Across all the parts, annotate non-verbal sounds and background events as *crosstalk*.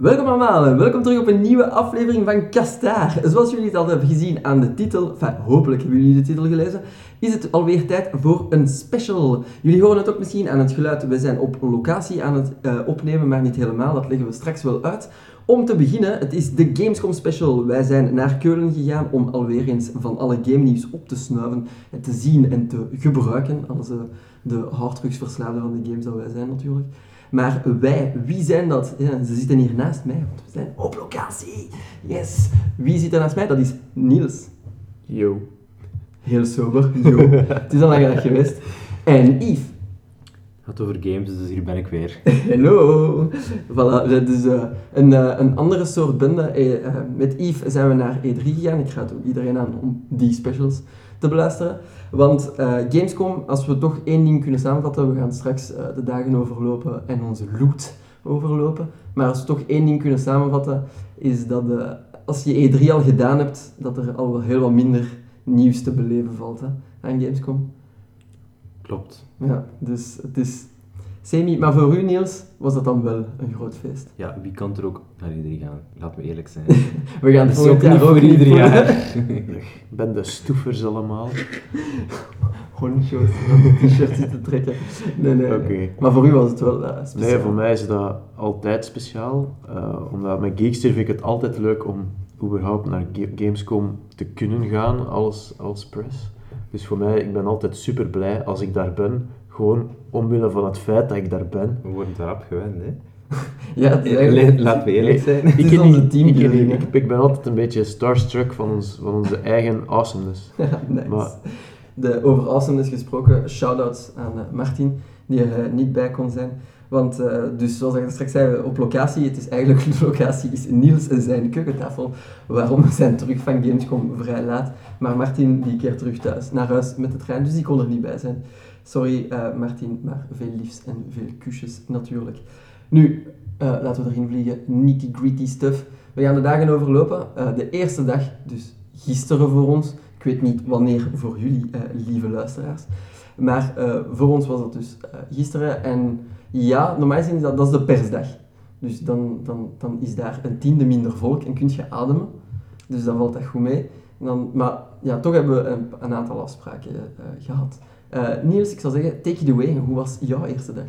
Welkom allemaal en welkom terug op een nieuwe aflevering van Kastaar. Zoals jullie het al hebben gezien aan de titel, hopelijk hebben jullie de titel gelezen, is het alweer tijd voor een special. Jullie horen het ook misschien aan het geluid. We zijn op locatie aan het uh, opnemen, maar niet helemaal. Dat leggen we straks wel uit. Om te beginnen, het is de Gamescom Special. Wij zijn naar Keulen gegaan om alweer eens van alle game nieuws op te snuiven en te zien en te gebruiken. Als uh, de harddrugsverslaafden van de games dat wij zijn natuurlijk. Maar wij, wie zijn dat? Ja, ze zitten hier naast mij, want we zijn op locatie. Yes. Wie zit er naast mij? Dat is Niels. Yo. Heel sober. *laughs* Yo. het is al lang geweest. En Yves. Het over games, dus hier ben ik weer. *laughs* Hallo. Voilà, dus uh, een, uh, een andere soort bende. Uh, met Yves zijn we naar E3 gegaan. Ik ga het ook iedereen aan om die specials te beluisteren. Want uh, Gamescom, als we toch één ding kunnen samenvatten, we gaan straks uh, de dagen overlopen en onze loot overlopen. Maar als we toch één ding kunnen samenvatten, is dat uh, als je E3 al gedaan hebt, dat er al wel heel wat minder nieuws te beleven valt hè, aan Gamescom. Klopt. Ja, dus het is semi. Maar voor u, Niels, was dat dan wel een groot feest? Ja, wie kan er ook naar iedereen gaan? Laat me eerlijk zijn. *laughs* we gaan het is ook niet voor ieder jaar. *laughs* Ik ben de stoefers allemaal. *laughs* Honcho's, t-shirt zitten trekken. Nee, nee. Maar voor u was het wel uh, speciaal. Nee, voor mij is dat altijd speciaal. Uh, omdat met Geekster vind ik het altijd leuk om überhaupt naar Gamescom te kunnen gaan als, als press. Dus voor mij, ik ben altijd super blij als ik daar ben. Gewoon omwille van het feit dat ik daar ben. We worden daarop gewend, hè? *laughs* ja, het is eigenlijk... Laten we eerlijk zijn. *laughs* Het is onze teambuilding. Ik, ik, ik, ben altijd een beetje starstruck van, ons, van onze *laughs* eigen awesomeness. Ja, nice. Maar, de, over awesomeness gesproken, shout-outs aan uh, Martin, die er uh, niet bij kon zijn. Want, uh, dus zoals ik straks zei, op locatie, het is eigenlijk, de locatie is Niels en zijn keukentafel. Waarom? We zijn terug van Gamescom vrij laat. Maar Martin, die keert terug thuis, naar huis met de trein, dus die kon er niet bij zijn. Sorry uh, Martin, maar veel liefs en veel kusjes natuurlijk. Nu, uh, laten we erin vliegen, nitty gritty stuff. We gaan de dagen overlopen. Uh, de eerste dag, dus gisteren voor ons. Ik weet niet wanneer voor jullie, lieve luisteraars. Maar voor ons was dat dus gisteren. En ja, normaal gezien is dat, dat is de persdag. Dus dan, dan, dan is daar een tiende minder volk en kun je ademen. Dus dan valt dat goed mee. Dan, maar ja, toch hebben we een, een aantal afspraken gehad. Uh, Niels, ik zou zeggen, take it away. Hoe was jouw eerste dag?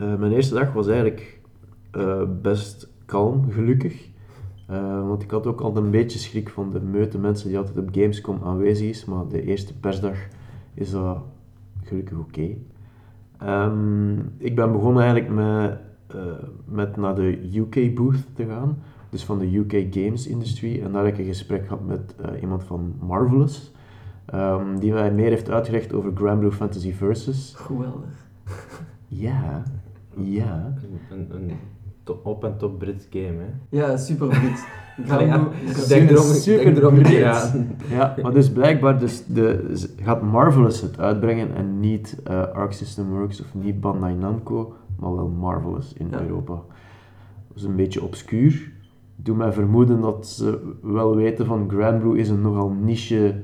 Uh, mijn eerste dag was eigenlijk uh, best kalm, gelukkig. want ik had ook altijd een beetje schrik van de meute mensen die altijd op Gamescom aanwezig is. Maar de eerste persdag is dat gelukkig oké. Um, ik ben begonnen eigenlijk met, met naar de UK booth te gaan. Dus van de UK Games Industry. En daar heb ik een gesprek gehad met iemand van Marvelous. Um, die mij meer heeft uitgelegd over Granblue Fantasy Versus. Geweldig. Ja, ja. Een, een, op- en top Brits game, hè? Ja, super Brits. *laughs* Granblue, ja, denk erom, super erom ja. *laughs* ja, maar dus blijkbaar dus de, gaat Marvelous het uitbrengen en niet uh, Arc System Works of niet Bandai Namco, maar wel Marvelous in ja. Europa. Dat is een beetje obscuur. Doe mij vermoeden dat ze wel weten van Granblue is een nogal niche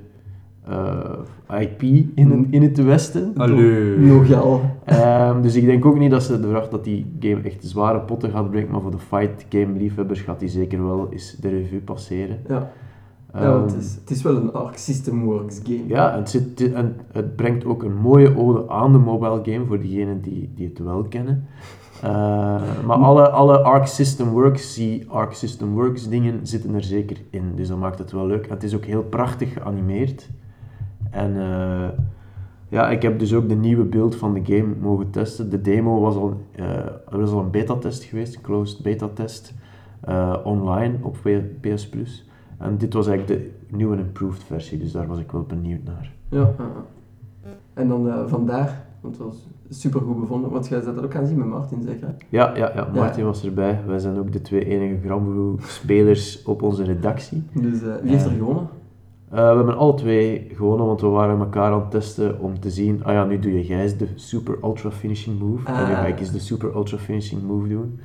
IP in, het, in het Westen. Allee. Nogal. Um, dus ik denk ook niet dat ze de vraag dat die game echt zware potten gaat brengen, maar voor de fight game liefhebbers gaat die zeker wel eens de revue passeren. Ja. Ja, um, het, is, het is wel een Arc System Works game. Ja, het, zit, en het brengt ook een mooie ode aan de mobile game voor diegenen die, die het wel kennen. Uh, maar alle, alle Arc System Works, die Arc System Works dingen zitten er zeker in. Dus dat maakt het wel leuk. En het is ook heel prachtig geanimeerd. En uh, ja, ik heb dus ook de nieuwe beeld van de game mogen testen. De demo was al, er was al een beta-test geweest, een closed beta-test, uh, online op PS Plus. En dit was eigenlijk de nieuwe improved versie, dus daar was ik wel benieuwd naar. Ja, en dan vandaar, want het was super goed bevonden, want jij zat dat ook gaan zien met Martin zeker? Ja, ja, ja, Martin ja. was erbij. Wij zijn ook de twee enige Granblue spelers op onze redactie. Dus wie heeft er gewonnen? Uh, we hebben alle twee gewonnen, want we waren elkaar aan het testen om te zien, ah ja, nu doe je Gijs de super ultra finishing move, ah. en nu ga ik eens de super ultra finishing move doen.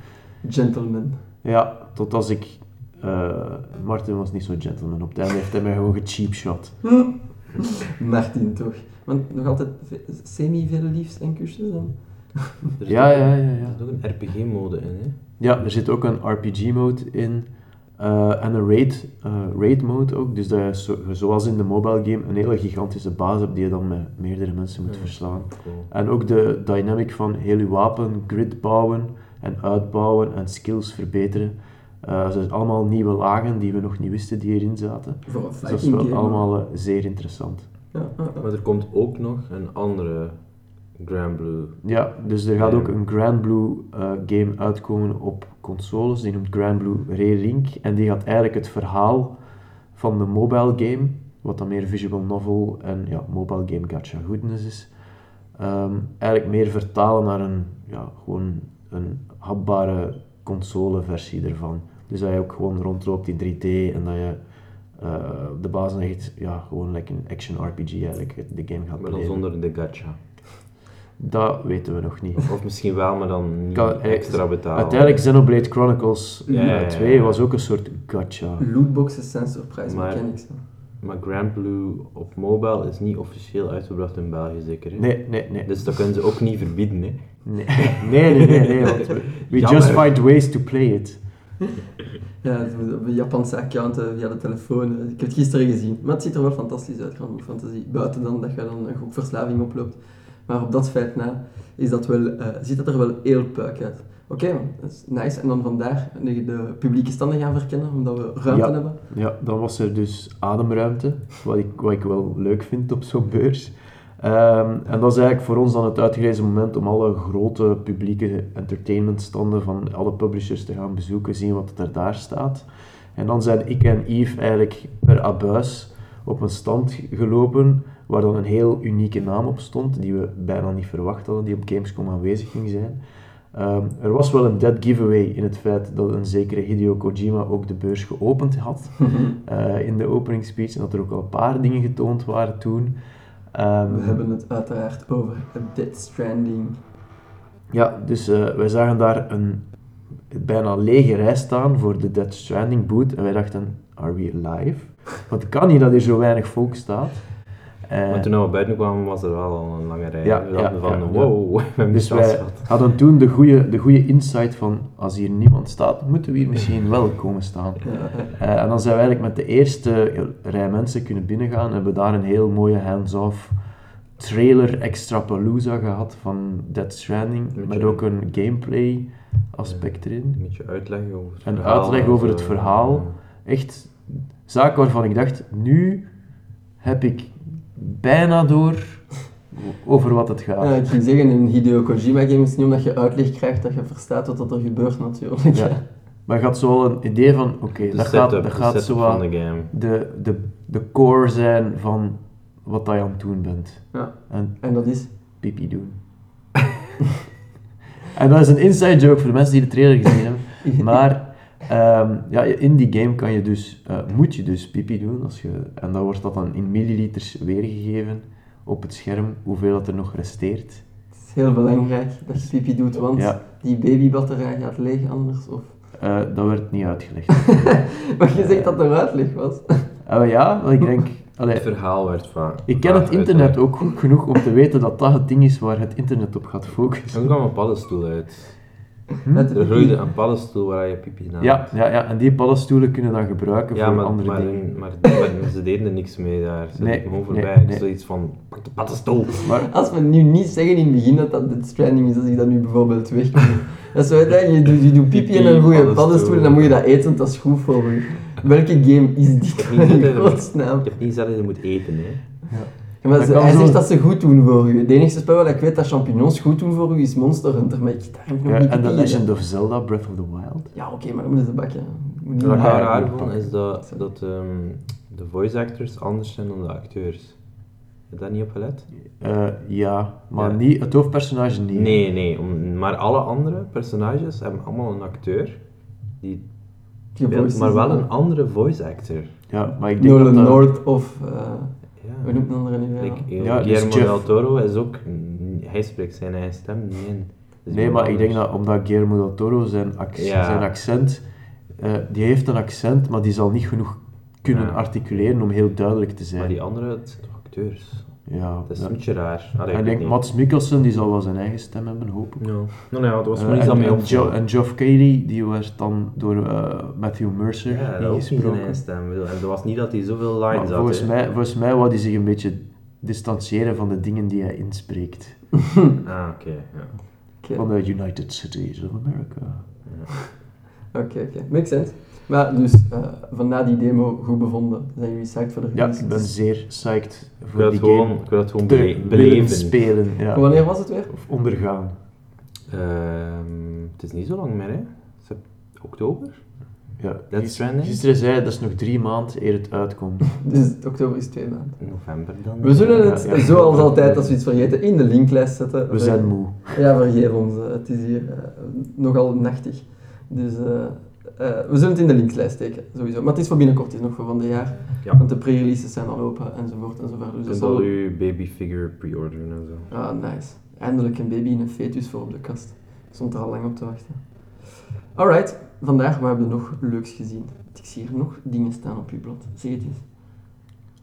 Gentleman. Ja, tot als ik... Uh, Martin was niet zo gentleman. Op het einde heeft hij mij gewoon gecheapshot. *laughs* Martin toch. Want nog altijd semi veel liefst en kusjes dan? *laughs* Er Ja, ja, ja, ja. Er zit ook een RPG-mode in, hè? Ja, er zit ook een RPG-mode in eh, en een raid, eh, raid mode ook. Dus dat je zo, zoals in de mobile game een hele gigantische baas hebt die je dan met meerdere mensen moet Ja. verslaan. Cool. En ook de dynamic van heel je wapen, grid bouwen en uitbouwen en skills verbeteren. Eh dat zijn allemaal nieuwe lagen die we nog niet wisten die erin zaten. Voor een Dus dat is wel game. allemaal zeer interessant. Ja. Maar er komt ook nog een andere Grand Blue. Ja, dus er gaat Ja. ook een Grand Blue eh, game uitkomen op consoles, die noemt Grand Blue Re-Link. En die gaat eigenlijk het verhaal van de mobile game, wat dan meer visual novel en ja, mobile game gacha goodness is, ehm, eigenlijk meer vertalen naar een, ja, gewoon een hapbare console-versie ervan. Dus dat je ook gewoon rondloopt in 3D en dat je eh, de basis echt, ja, gewoon like een action RPG eigenlijk de game gaat Maar dan beleven. zonder de gacha. Dat weten we nog niet. Of misschien wel, maar dan niet Kan- eh, extra betalen. Uiteindelijk Xenoblade Chronicles Ja, eh, ja, ja, 2 ja. was ook een soort gacha. Lootboxes zijn surprise Maar- mechanics. hè. Maar Grand Blue op mobile is niet officieel uitgebracht in België, zeker? hè? Nee, nee, nee. Dus dat kunnen ze ook niet verbieden, hè? Nee, *laughs* nee, nee, nee. nee, want we Jammer. just find ways to play it. *laughs* Ja, moet op een Japanse account eh, via de telefoon. eh, Ik heb het gisteren gezien. Maar het ziet er wel fantastisch uit, Grand Blue Fantasy. Buiten dan dat je dan een groep verslaving oploopt. Maar op dat feit na is dat wel, eh, ziet het er wel heel puik uit. Oké, dat is nice. En dan vandaar de, de publieke standen gaan verkennen, omdat we ruimte Ja. hebben. Ja, dan was er dus ademruimte, wat ik, wat ik wel leuk vind op zo'n beurs. Ehm, en dat is eigenlijk voor ons dan het uitgelezen moment om alle grote publieke entertainmentstanden van alle publishers te gaan bezoeken, zien wat er daar staat. En dan zijn ik en Yves eigenlijk per abuis op een stand gelopen waar dan een heel unieke naam op stond, die we bijna niet verwacht hadden, die op Gamescom aanwezig ging zijn. Ehm, er was wel een dead giveaway in het feit dat een zekere Hideo Kojima ook de beurs geopend had *laughs* eh, in de opening speech en dat er ook al een paar dingen getoond waren toen. Ehm, We hebben het uiteraard over Dead Stranding. Ja, dus eh, wij zagen daar een bijna lege rij staan voor de Dead Stranding boot en wij dachten, are we live? Want het kan niet dat hier zo weinig volk staat. Eh, Maar toen we buiten kwamen was er wel al een lange rij. Ja, we dachten ja, van, ja, ja. wow, *laughs* we hebben Dus wij hadden toen de goede de goede insight van, als hier niemand staat, moeten we hier misschien wel komen staan. *laughs* Eh, en dan zijn we eigenlijk met de eerste rij mensen kunnen binnengaan en hebben daar een heel mooie hands-off trailer extrapalooza gehad van Dead Stranding, Met met ook een gameplay aspect erin. Een beetje uitleggen over het Een verhaal. uitleg over het verhaal. Echt zaken waarvan ik dacht, nu heb ik bijna door over wat het gaat. Ja, ik ging zeggen, in Hideo Kojima game is het niet omdat je uitleg krijgt dat je verstaat wat er gebeurt natuurlijk. Ja. Maar je had zo wel een idee van, oké, De dat gaat, dat de gaat zo wat de game. de, de, de core zijn van wat dat je aan het doen bent. Ja. En En dat is... pipi doen. *laughs* en dat is een inside joke voor de mensen die de trailer gezien hebben. *laughs* Maar ehm, ja, in die game kan je dus, eh, moet je dus pipi doen. Als je, en dan wordt dat dan in milliliters weergegeven op het scherm, hoeveel dat er nog resteert. Het is heel belangrijk dat je pipi doet, want Ja, die babybatterij gaat leeg anders. Of... eh, dat werd niet uitgelegd. *laughs* Maar je zegt dat er uitleg was. Eh, ja, want ik denk... allee, Het verhaal werd vaak. ik ken het internet ook goed genoeg om te weten dat dat het ding is waar het internet op gaat focussen. Er kwam een paddenstoel uit. Met Er groeide een paddenstoel waar je pipi naar Ja, ja, ja, en die paddenstoelen kunnen dan gebruiken Ja, voor maar, andere maar, dingen. maar, maar ze deden er niks mee daar. Ze Nee, gewoon nee, voorbij. nee. Zoiets van, pak de paddenstoel. Maar Als we nu niet zeggen in het begin dat dat Dead Stranding is, als ik dat nu bijvoorbeeld weg Dat is zo, hè, je, doet, je doet pipi en een goede Paddenstoel. paddenstoel en dan moet je dat eten, want dat is goed voor je. Welke game is dit heb niet in gezegd dat- godsnaam? Ik heb niet gezegd dat je moet eten, hè. Ja, maar Dat ze- hij zo- zegt dat ze goed doen voor u. De enige spel waar ik weet dat champignons goed doen voor u is Monster Hunter, maar ik, daar heb nog ja, niet en The. Legend of Zelda, Breath of the Wild. Ja, oké, maar dan moeten ze bakken. Je moet niet Wat ik raar vond, is dat, dat ehm, de voice actors anders zijn dan de acteurs. Heb je daar niet op gelet? Eh, ja, maar Ja. Niet, het hoofdpersonage niet. Nee, nee. om- maar alle andere personages hebben allemaal een acteur. Die speelt, maar wel een andere voice actor. Ja, maar ik denk Nolan dat dat... North of... eh Noemt een andere? Like, eh, Ja, dus Guillermo Jeff- del Toro is ook... Hij spreekt zijn eigen stem niet in. Nee, maar ik denk dat omdat Guillermo del Toro zijn, ac- Ja. zijn accent... eh, die heeft een accent, maar die zal niet genoeg kunnen Ja. articuleren om heel duidelijk te zijn. Maar die andere, het zijn toch acteurs? Ja, Dat is ja. een beetje raar. Allee, En ik denk, niet. Mats Mikkelsen die zal wel zijn eigen stem hebben, hoop ik. Ja. Nou ja, dat was Eh, iets en, aan mee en, op. Jo- en Geoff Keighley, die werd dan door eh, Matthew Mercer Ja, dat was niet zijn eigen stem. En dat was niet dat hij zoveel Maar lines had. volgens, mij, volgens mij wou hij zich een beetje distancieren van de dingen die hij inspreekt. *laughs* Ah, oké. ja. Oké, Van de United States of America. oké, oké. Makes sense. Maar dus, eh van na die demo goed bevonden, zijn jullie psyched voor de Ja, release? ik ben zeer psyched Ik voor wil het die gewoon, game ik wil het gewoon beleven. spelen. Ja. Wanneer was het weer? Of ondergaan. Ehm, het is niet zo lang meer, hè? Oktober? Ja. Gis- Stranding? Gisteren zei dat is nog drie maanden eer het uitkomt. *laughs* Dus oktober is twee maanden. November dan? We zullen het, Ja, ja. zoals altijd, als we iets vergeten, in de linklijst zetten. We zijn moe. Ja, vergeef ons. Het is hier eh, nogal nachtig. Dus eh, we zullen het in de linklijst steken, sowieso. Maar het is voor binnenkort, het is nog voor van dit jaar. Ja. Want de pre-releases zijn al open, enzovoort, enzovoort. Dus Je kunt al zal... uw babyfigure pre-orderen en zo. Ah, nice. Eindelijk een baby in een fetus voor op de kast. Ik stond er al lang op te wachten. Alright, vandaag, wat hebben we nog leuks gezien? Ik zie hier nog dingen staan op uw blad. Zeg het eens.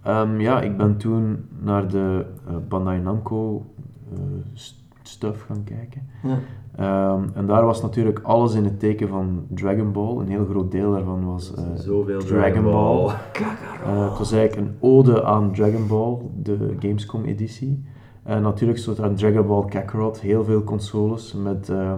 Ehm, ja, ik ben toen naar de eh, Bandai Namco eh, stuff gaan kijken. Ja. Ehm, en daar was natuurlijk alles in het teken van Dragon Ball. Een heel groot deel daarvan was eh, Zoveel Dragon Ball. Kakarot. Eh, het was eigenlijk een ode aan Dragon Ball, de Gamescom editie. En natuurlijk stond daar Dragon Ball Kakarot, heel veel consoles met eh,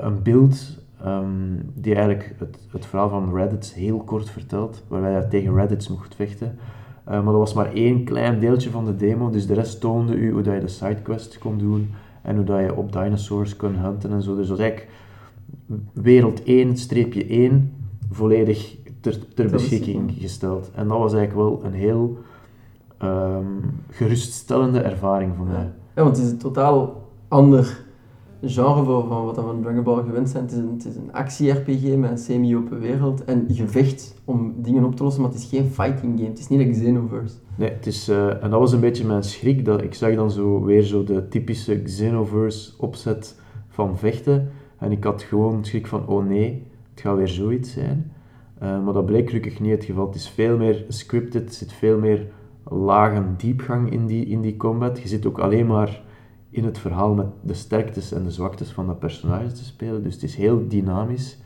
een beeld ehm, die eigenlijk het, het verhaal van Reddit heel kort vertelt, waarbij hij tegen Reddit mocht vechten. Maar dat was maar één klein deeltje van de demo, dus de rest toonde u hoe dat je de sidequests kon doen en hoe dat je op dinosaurs kon hunten en zo. Dus dat was eigenlijk wereld 1, streepje 1, volledig ter, ter beschikking beschikking. gesteld. En dat was eigenlijk wel een heel ehm, geruststellende ervaring voor mij. Ja, want het is een totaal ander genre voor, van wat we van Dragon Ball gewend zijn. Het is een, een actie-RPG met een semi-open wereld en gevecht om dingen op te lossen, maar het is geen fighting game. Het is niet een Xenoverse. Nee, het is, eh, en dat was een beetje mijn schrik. Dat, ik zag dan zo weer zo de typische Xenoverse opzet van vechten. En ik had gewoon schrik van, oh nee, het gaat weer zoiets zijn. Eh, maar dat bleek gelukkig niet het geval. Het is veel meer scripted, er zit veel meer lagen diepgang in die, in die combat. Je zit ook alleen maar in het verhaal met de sterktes en de zwaktes van dat personage te spelen. Dus het is heel dynamisch.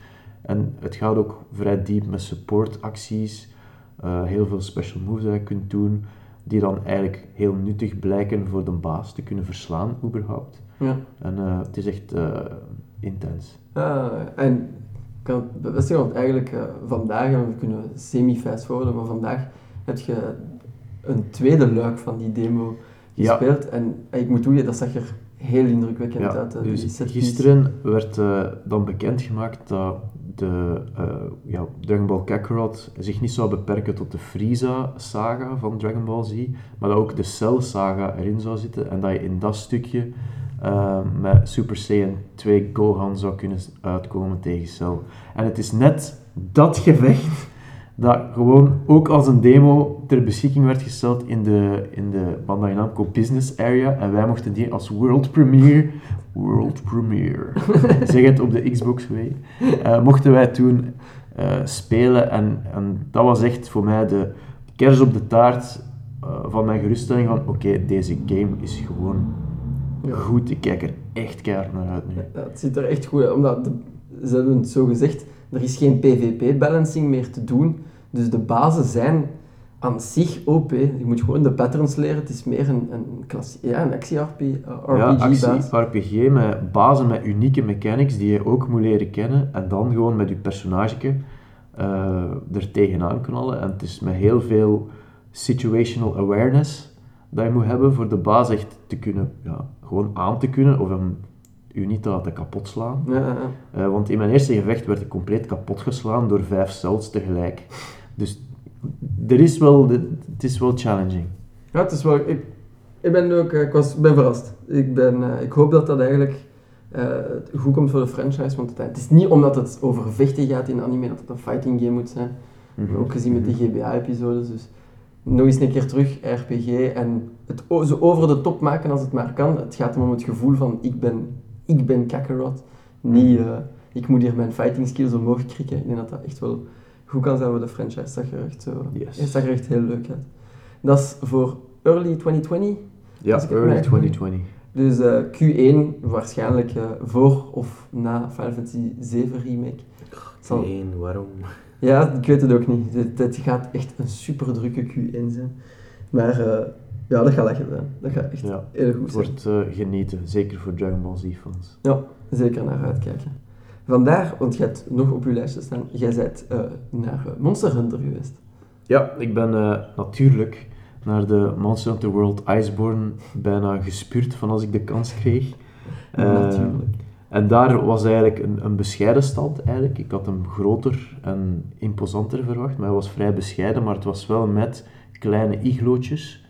En het gaat ook vrij diep met supportacties. Eh, heel veel special moves dat je kunt doen, die dan eigenlijk heel nuttig blijken voor de baas te kunnen verslaan, überhaupt. Ja. En eh, het is echt eh, intens. Ah, en ik kan het bevestigen, want eigenlijk vandaag, en we kunnen semi-fast forwarden, maar vandaag heb je een tweede luik van die demo Ja. gespeeld. En eh, ik moet toegeven, dat zag er heel indrukwekkend Ja, uit. dus gisteren werd eh, dan bekendgemaakt dat de eh, ja, Dragon Ball Kakarot zich niet zou beperken tot de Frieza-saga van Dragon Ball Z, maar dat ook de Cell-saga erin zou zitten en dat je in dat stukje eh, met Super Saiyan 2 Gohan zou kunnen uitkomen tegen Cell. En het is net dat gevecht dat gewoon ook als een demo ter beschikking werd gesteld in de, in de Bandai Namco Business Area. En wij mochten die als world premiere, world premiere, *laughs* zeg het op de Xbox way, eh, mochten wij toen eh, spelen. En, en dat was echt voor mij de kers op de taart eh, van mijn geruststelling van oké, deze game is gewoon Ja. goed. Ik kijk er echt keihard naar uit nu. Ja, het ziet er echt goed uit, omdat de, ze hebben het zo gezegd, er is geen PvP-balancing meer te doen. Dus de bazen zijn aan zich OP. Je moet gewoon de patterns leren. Het is meer een, een, klassie- ja, een actie-RPG-baas. Ja, actie-RPG met bazen met unieke mechanics die je ook moet leren kennen en dan gewoon met je personage eh er tegenaan knallen. En het is met heel veel situational awareness dat je moet hebben voor de baas echt te kunnen, ja, gewoon aan te kunnen of hem u niet te laten kapot slaan. Ja, ja, ja. Eh, want in mijn eerste gevecht werd ik compleet kapot geslaan door vijf cells tegelijk. Dus er is wel, het is wel challenging. Ja, het is wel... Ik, ik ben ook... eh, Ik was, ben verrast. Ik, ben, eh, ik hoop dat dat eigenlijk eh, goed komt voor de franchise, want het, het is niet omdat het over vechten gaat in anime dat het een fighting game moet zijn. We hebben ook gezien met die GBA-episodes, dus nog eens een keer terug, RPG, en het zo over de top maken als het maar kan. Het gaat om het gevoel van, ik ben, ik ben Kakarot, niet, eh, ik moet hier mijn fighting skills omhoog krikken. Ik denk dat dat echt wel goed kan zijn voor de franchise. Het zag er echt, zo, Yes. het er echt heel leuk uit. Dat is voor early 2020. Ja, het early mij- 2020. Dus eh, Q1 waarschijnlijk eh, voor of na Final Fantasy 7 remake. Zal- Q1, waarom? Ja, ik weet het ook niet. Dit, dit gaat echt een super drukke Q1 zijn. Maar eh, ja, dat gaat lekker zijn. Dat gaat echt Ja, heel goed het zijn. wordt eh, genieten, zeker voor Dragon Ball Z fans. Ja, zeker naar uitkijken. Vandaar, want je hebt nog op je lijstje staan, jij bent eh, naar eh, Monster Hunter geweest. Ja, ik ben eh, natuurlijk naar de Monster Hunter World Iceborne bijna gespuurd van als ik de kans kreeg. Eh, Natuurlijk. En daar was eigenlijk een, een bescheiden stand eigenlijk. Ik had hem groter en imposanter verwacht, maar hij was vrij bescheiden, maar het was wel met kleine iglootjes.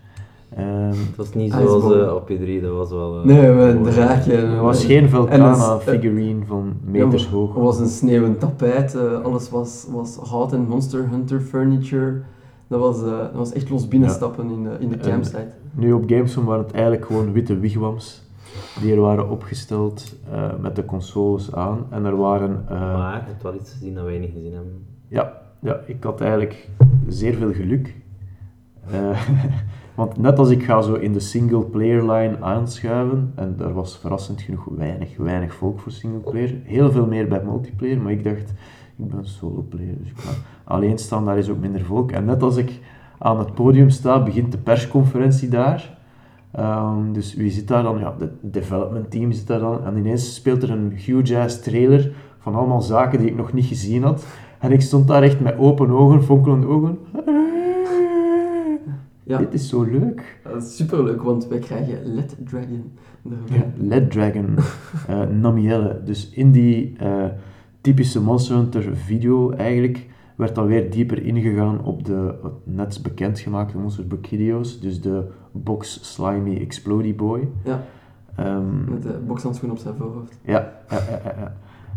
Ehm, Het was niet Iceball. zoals eh, op E3, dat was wel... eh, Nee, een draakje. er was geen En dat Velcana is- figurine van meters Ja, hoog. Er was een sneeuwend tapijt, eh, alles was, was hout en Monster Hunter furniture. Dat was, eh, dat was echt los binnenstappen in, de in de En- campsite. Nu op Gamescom waren het eigenlijk gewoon witte wigwams die er waren opgesteld eh, met de consoles aan. En er waren... eh, Maar je hebt wel iets gezien dat wij niet gezien hebben. Ja, ja, ik had eigenlijk zeer veel geluk. *laughs* Want net als ik ga zo in de single player line aanschuiven, en daar was verrassend genoeg weinig, weinig volk voor single player, heel veel meer bij multiplayer, maar ik dacht, ik ben solo player, dus alleen staan, daar is ook minder volk. En net als ik aan het podium sta, begint de persconferentie daar. Ehm, dus wie zit daar dan? Ja, het development team zit daar dan. En ineens speelt er een huge ass trailer van allemaal zaken die ik nog niet gezien had. En ik stond daar echt met open ogen, fonkelende ogen. Ja, Dit is zo leuk. dat is superleuk, want wij krijgen Let Dragon. erbij. Led Dragon, *laughs* Namielle. Dus in die eh, typische Monster Hunter video eigenlijk werd dan weer dieper ingegaan op de net bekendgemaakte Monster Brokidios. Dus de Box Slimy Explody Boy. Ja, Ehm, met de bokshandschoen op zijn voorhoofd. Ja, ja, ja, ja, ja.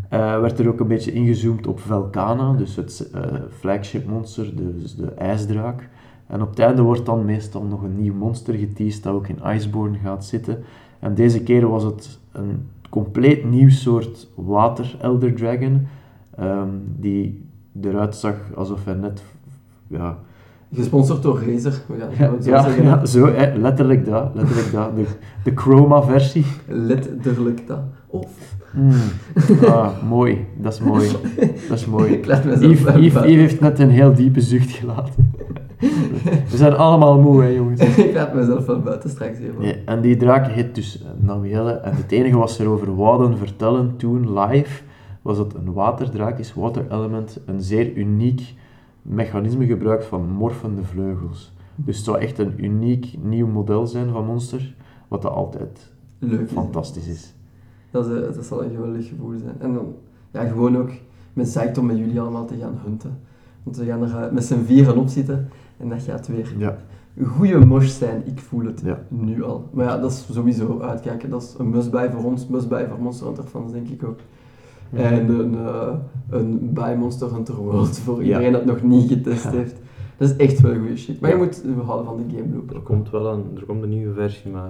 Eh, werd er ook een beetje ingezoomd op Velcana, dus het eh, flagship monster, dus de ijsdraak. En op het einde wordt dan meestal nog een nieuw monster geteased dat ook in Iceborne gaat zitten. En deze keer was het een compleet nieuw soort water Elder Dragon, ehm, die eruit zag alsof hij net... Ja, Gesponsord door Razer. We gaan het zo ja, zeggen. ja, zo, hè, letterlijk dat, letterlijk dat. De, de chroma-versie. Letterlijk dat. Of. Hmm. Ah, mooi. Dat is mooi. *laughs* Dat is mooi. Yves, Yves heeft net een heel diepe zucht gelaten. We zijn allemaal moe, hè, jongens. *laughs* ik laat mezelf wel buiten straks even. Nee, en die draak heet dus eh, Namielle. En het enige wat ze erover wouden vertellen toen live, was dat een waterdraak is, water element, een zeer uniek mechanisme gebruikt van morfende vleugels. Dus het zou echt een uniek nieuw model zijn van monster, wat dat altijd Leuk. is. fantastisch is. Dat, is, eh, dat zal een geweldig gevoel zijn. En dan, ja, gewoon ook, ben psyched om met jullie allemaal te gaan hunten. Want we gaan er eh, met z'n vieren op zitten en dat gaat weer Ja. een goede mosh zijn. Ik voel het Ja. nu al. Maar ja, dat is sowieso uitkijken. Dat is een must-buy voor ons, must-buy voor Monster Hunter fans, denk ik ook. En een, eh een buy Monster Hunter World voor Ja. iedereen dat nog niet getest Ja. heeft. Dat is echt wel goede shit. Maar je moet we houden van de game loop. Er komt wel een, er komt een nieuwe versie met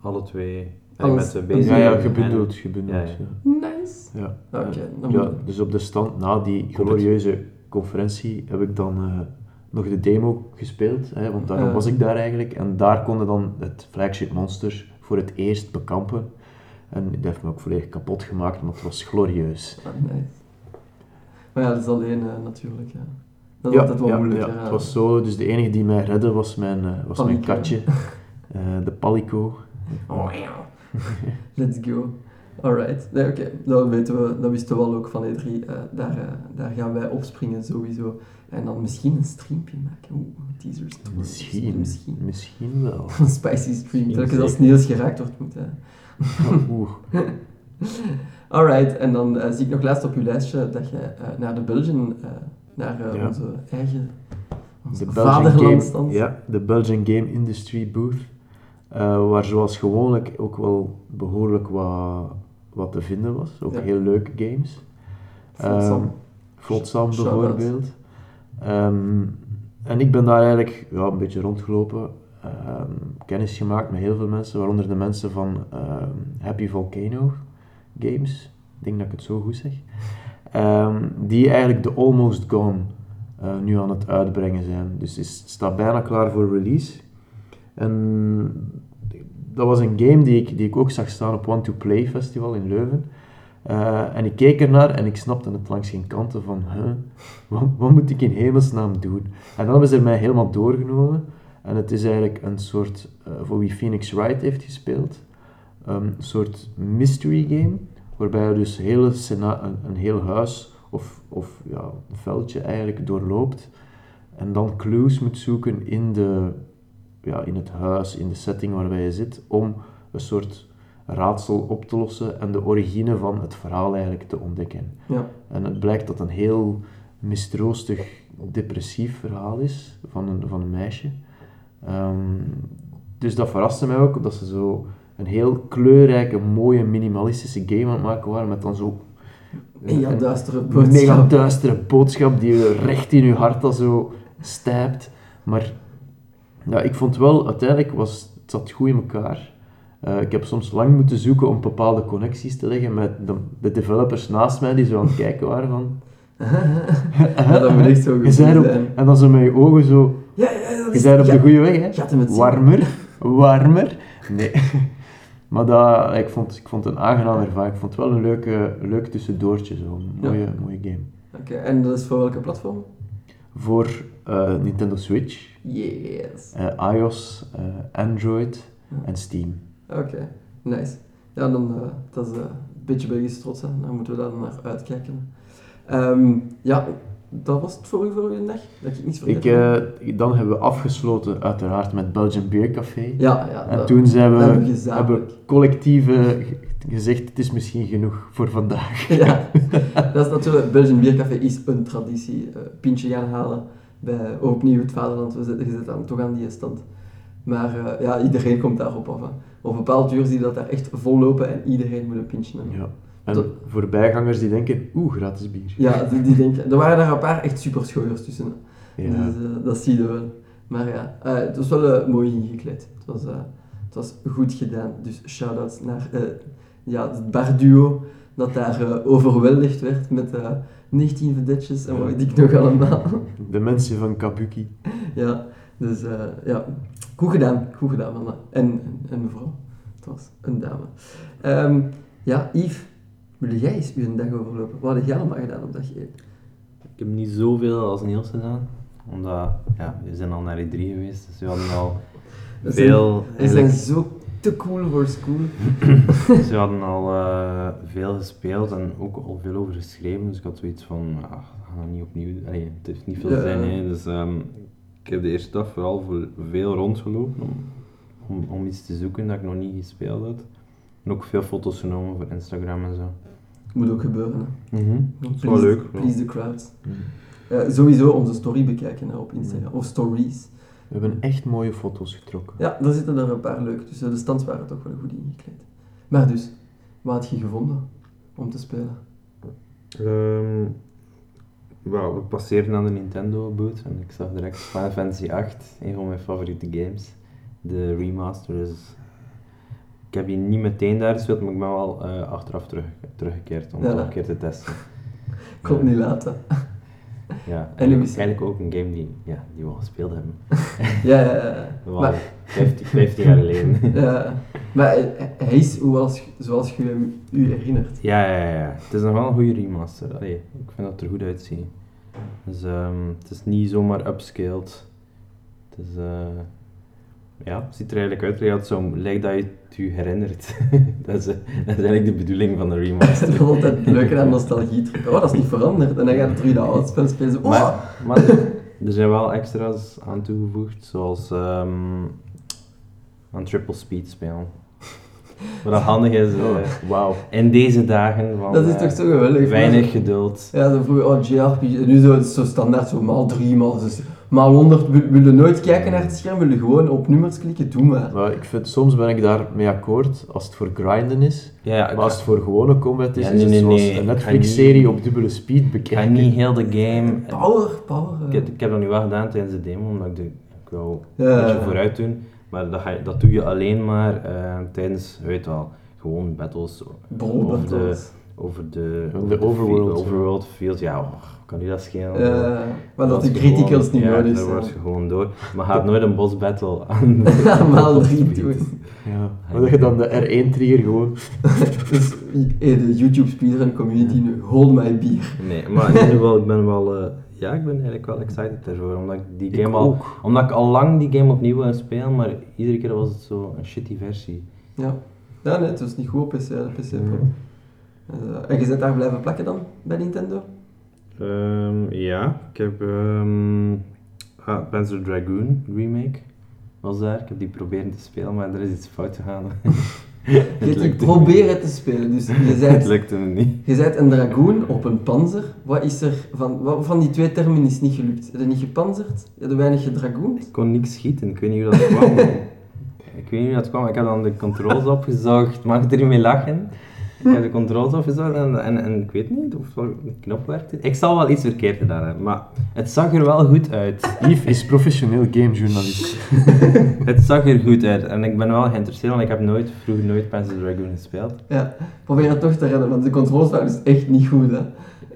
alle twee. eh, Alles- met de basic Ja, ja, gebundeld, gebundeld. Ja, Ja, ja. Nice. ja. Oké, Ja, dus op de stand, na die glorieuze conferentie, heb ik dan eh, nog de demo gespeeld, hè, want daarom Ja. was ik daar eigenlijk. En daar konden dan het flagship monster voor het eerst bekampen. En dat heeft me ook volledig kapot gemaakt, maar het was glorieus. Ah, nice. Maar ja, dat is alleen eh, natuurlijk. Ja. Dat is altijd wel ja, moeilijk. ja, hè. het was zo, dus de enige die mij redde was mijn, eh, was mijn katje, *laughs* Eh, de Palico. Oh, ja. Let's go. Alright. Nee, oké. Dat weten we, dat wisten we al ook van E3. Eh, daar, daar gaan wij opspringen sowieso. En dan misschien een streampje maken. Oeh, teasers. Misschien, Misschien. misschien wel. *laughs* Een spicy stream. Telkens als. Niels geraakt wordt, moet hij. Oeh. *laughs* Alright, en dan eh, zie ik nog laatst op uw lijstje dat je eh, naar de Belgian, eh, naar Ja. onze eigen onze De Belgian, vaderland Game, stand. ja, de Belgian Game Industry Booth, eh, waar zoals gewoonlijk ook wel behoorlijk wat, wat te vinden was. Ook Ja. heel leuke games. Flotsam. Flotsam bijvoorbeeld. Ehm, en ik ben daar eigenlijk ja, een beetje rondgelopen, ehm, kennis gemaakt met heel veel mensen, waaronder de mensen van ehm, Happy Volcano Games, ik denk dat ik het zo goed zeg, die eigenlijk de Almost Gone eh, nu aan het uitbrengen zijn. Dus het staat bijna klaar voor release. En dat was een game die ik, die ik ook zag staan op One to Play Festival in Leuven. Eh, en ik keek ernaar en ik snapte het langs geen kanten van, wat, wat moet ik in hemelsnaam doen? En dan ze er mij helemaal doorgenomen. En het is eigenlijk een soort, eh, voor wie Phoenix Wright heeft gespeeld, een soort mystery game, waarbij je dus een, een heel huis of, of ja, een veldje eigenlijk doorloopt en dan clues moet zoeken in, de, ja, in het huis, in de setting waarbij je zit, om een soort raadsel op te lossen en de origine van het verhaal eigenlijk te ontdekken. Ja. En het blijkt dat een heel mistroostig, depressief verhaal is van een, van een meisje. Ehm, dus dat verraste mij ook, dat ze zo een heel kleurrijke, mooie, minimalistische game aan het maken waren, met dan zo Mega een duistere mega boodschap. duistere boodschap die je recht in je hart al zo stijpt. Maar ja, ik vond wel, uiteindelijk was het zat goed in elkaar. Eh, ik heb soms lang moeten zoeken om bepaalde connecties te leggen met de, de developers naast mij die zo aan het kijken waren van... *laughs* Ja, dat moet echt zo *laughs* Je goed zei op, zijn. en dan zo met je ogen zo... Ja, ja, dat Je is- bent op de goede weg, hè? Gaat hem het zien? Warmer, *laughs* warmer. Nee. Maar dat, ik, vond, ik vond het een aangename ervaring. Ik vond het wel een leuke, leuk tussendoortje, zo. Een mooie, mooie game. Oké, en dat is voor welke platform? Voor eh, Nintendo Switch, Yes. eh, iOS, Android en Steam. Oké, nice. Ja, dan, eh, dat is eh, een beetje Belgische trots, hè. daar moeten we dan naar uitkijken. Ehm, ja, dat was het voor u voor uw dag? Dat ik niets Ik, vergeten eh, dan hebben we afgesloten uiteraard met Belgian Beer Café. Ja, ja. En dat- toen zijn we, hebben we hebben ge- gezegd, het is misschien genoeg voor vandaag. *laughs* Ja, *laughs* dat is natuurlijk, Belgian Biercafé is een traditie. pintje gaan halen bij opnieuw het vaderland. We zitten, je zit dan toch aan die stand. Maar eh, ja, iedereen komt daarop af. Hè. Op een bepaald uur zie je dat daar echt vol lopen en iedereen moet een pintje hebben. Ja. En Tot- voorbijgangers die denken, oeh, gratis bier. Ja, die, die denken, er waren daar een paar echt super schooiers tussen. hè. Ja. Dus, eh, dat zie je wel. Maar ja, eh, het was wel mooi ingekleed. Het was, het was goed gedaan. Dus shout-outs naar ja, het barduo dat daar overweldigd werd met eh 19 vedetjes en wat weet ik nog allemaal. De mensen van Kabuki. ja, dus eh, ja, goed gedaan. Goed gedaan, mannen. En, en, en mevrouw. Het was een dame. Ehm, ja, Yves, wil jij eens uw dag overlopen? Wat had jij allemaal gedaan op dag 1? Ik heb niet zoveel als Niels gedaan, omdat ja, we zijn al naar E3 geweest, dus we hadden al We zijn- veel, We zijn eigenlijk, zo te cool voor school. *clears throat* dus we hadden al eh, veel gespeeld en ook al veel over geschreven, dus ik had zoiets van, ah, we gaan dat niet opnieuw doen. Allee, het heeft niet veel Ja. zin, hè. dus ehm, ik heb de eerste dag vooral voor veel rondgelopen om, om, om iets te zoeken dat ik nog niet gespeeld had. En ook veel foto's genomen voor Instagram en zo. Moet ook gebeuren. Hè. Dat is wel leuk. Please the crowds. Eh, sowieso onze story bekijken hè, op Instagram. Of stories. We hebben echt mooie foto's getrokken. Ja, daar zitten er een paar leuk. Dus eh, de stands waren toch wel goed ingekleed. Maar dus, wat had je gevonden om te spelen? Ehm, wauw, we passeerden aan de Nintendo boot en ik zag direct Final Fantasy 8, een van mijn favoriete games. De remaster is. Ik heb die niet meteen daar gespeeld, maar ik ben wel eh, achteraf terug, teruggekeerd om Ja. het nog een keer te testen. *laughs* Het niet laten. Ja, En is eigenlijk ook een game die, ja, die we al gespeeld hebben. *laughs* Ja, ja, ja. *laughs* Maar, 15, 15 jaar geleden. ja, maar hij is zoals, zoals je hem u herinnert. Ja, ja, ja. Het is nog wel een goede remaster. Allee, ik vind dat het er goed uitziet. Dus ehm, het is niet zomaar upscaled. Het is, eh, ja, het ziet er eigenlijk uit zo, lijkt dat je het je herinnert. *laughs* dat, is, eh, dat is eigenlijk de bedoeling van de remaster. is altijd leuk aan nostalgie terug. Oh, dat is niet veranderd. En dan gaat het terug dat oud spel spelen. Oh, Maar, maar er, er zijn wel extra's aan toegevoegd, zoals ehm aan triple speed spelen. Wat dat handig is *laughs* eh, Wauw. in deze dagen van dat is eh, toch zo geweldig. weinig geduld. Ja, dan vroeger, oh, JRPG. Nu zo, zo standaard, zo maal 3, maal 6, maal 100. Wil, wil je nooit kijken naar het scherm, wil je gewoon op nummers klikken, doe maar. Maar ik vind, soms ben ik daar mee akkoord als het voor grinden is. Ja, ja, ik Maar als het voor gewone combat is, Ja, is het nee, zoals nee. een Ik Netflix-serie op dubbele speed ga bekijken. niet heel de game. Power, power. eh. Ik heb, ik heb dat nu wel gedaan tijdens de demo, omdat ik, de, ik wil Ja, een beetje vooruit doen. Maar dat, ga je, dat doe je alleen maar eh, tijdens, weet wel, gewoon battles. De, over de, De overworld. overworld field. Ja, oh, kan die dat schelen? Eh, maar dat de gewoon- criticals niet ja, nodig daar wordt zijn. je gewoon door. Maar gaat nooit een boss battle *laughs* aan Allemaal *laughs* drie doen. Ja. Maar dat je dan de R1-trigger gewoon... *laughs* Dus de YouTube speedrun community nu, hold my beer. Nee, maar in ieder geval, ik ben wel... eh, ja, ik ben eigenlijk wel excited daarvoor. Omdat ik die Ik game al... ook. Omdat ik al lang die game opnieuw wil spelen, maar iedere keer was het zo een shitty versie. Ja. Ja, nee, het was niet goed op PC, PC. Eh, en je bent daar blijven plakken dan, bij Nintendo? Ehm, ja, ik heb ehm ah, Panzer Dragoon remake was daar. Ik heb die proberen te spelen, maar er is iets fout gegaan. *laughs* *laughs* Je hebt lukte proberen te spelen, dus je Het bent, lukte me niet. je bent een dragoon op een panzer. Wat is er van, wat van die twee termen is niet gelukt? Heb je niet gepanzerd? Heb je weinig gedragoend? Ik kon niks schieten, ik weet niet hoe dat kwam. *laughs* ik weet niet hoe dat kwam, ik heb dan de controls opgezocht, mag ik er niet mee lachen? Ik heb de controls opgezocht en, en, en ik weet niet of de knop werkte. Ik zal wel iets verkeerd gedaan hebben, maar het zag er wel goed uit. Yves is professioneel gamejournalist. *laughs* Het zag er goed uit en ik ben wel geïnteresseerd, want ik heb nooit, vroeger nooit Panzer Dragoon gespeeld. Ja, probeer het toch te redden, want de controles waren dus echt niet goed, hè.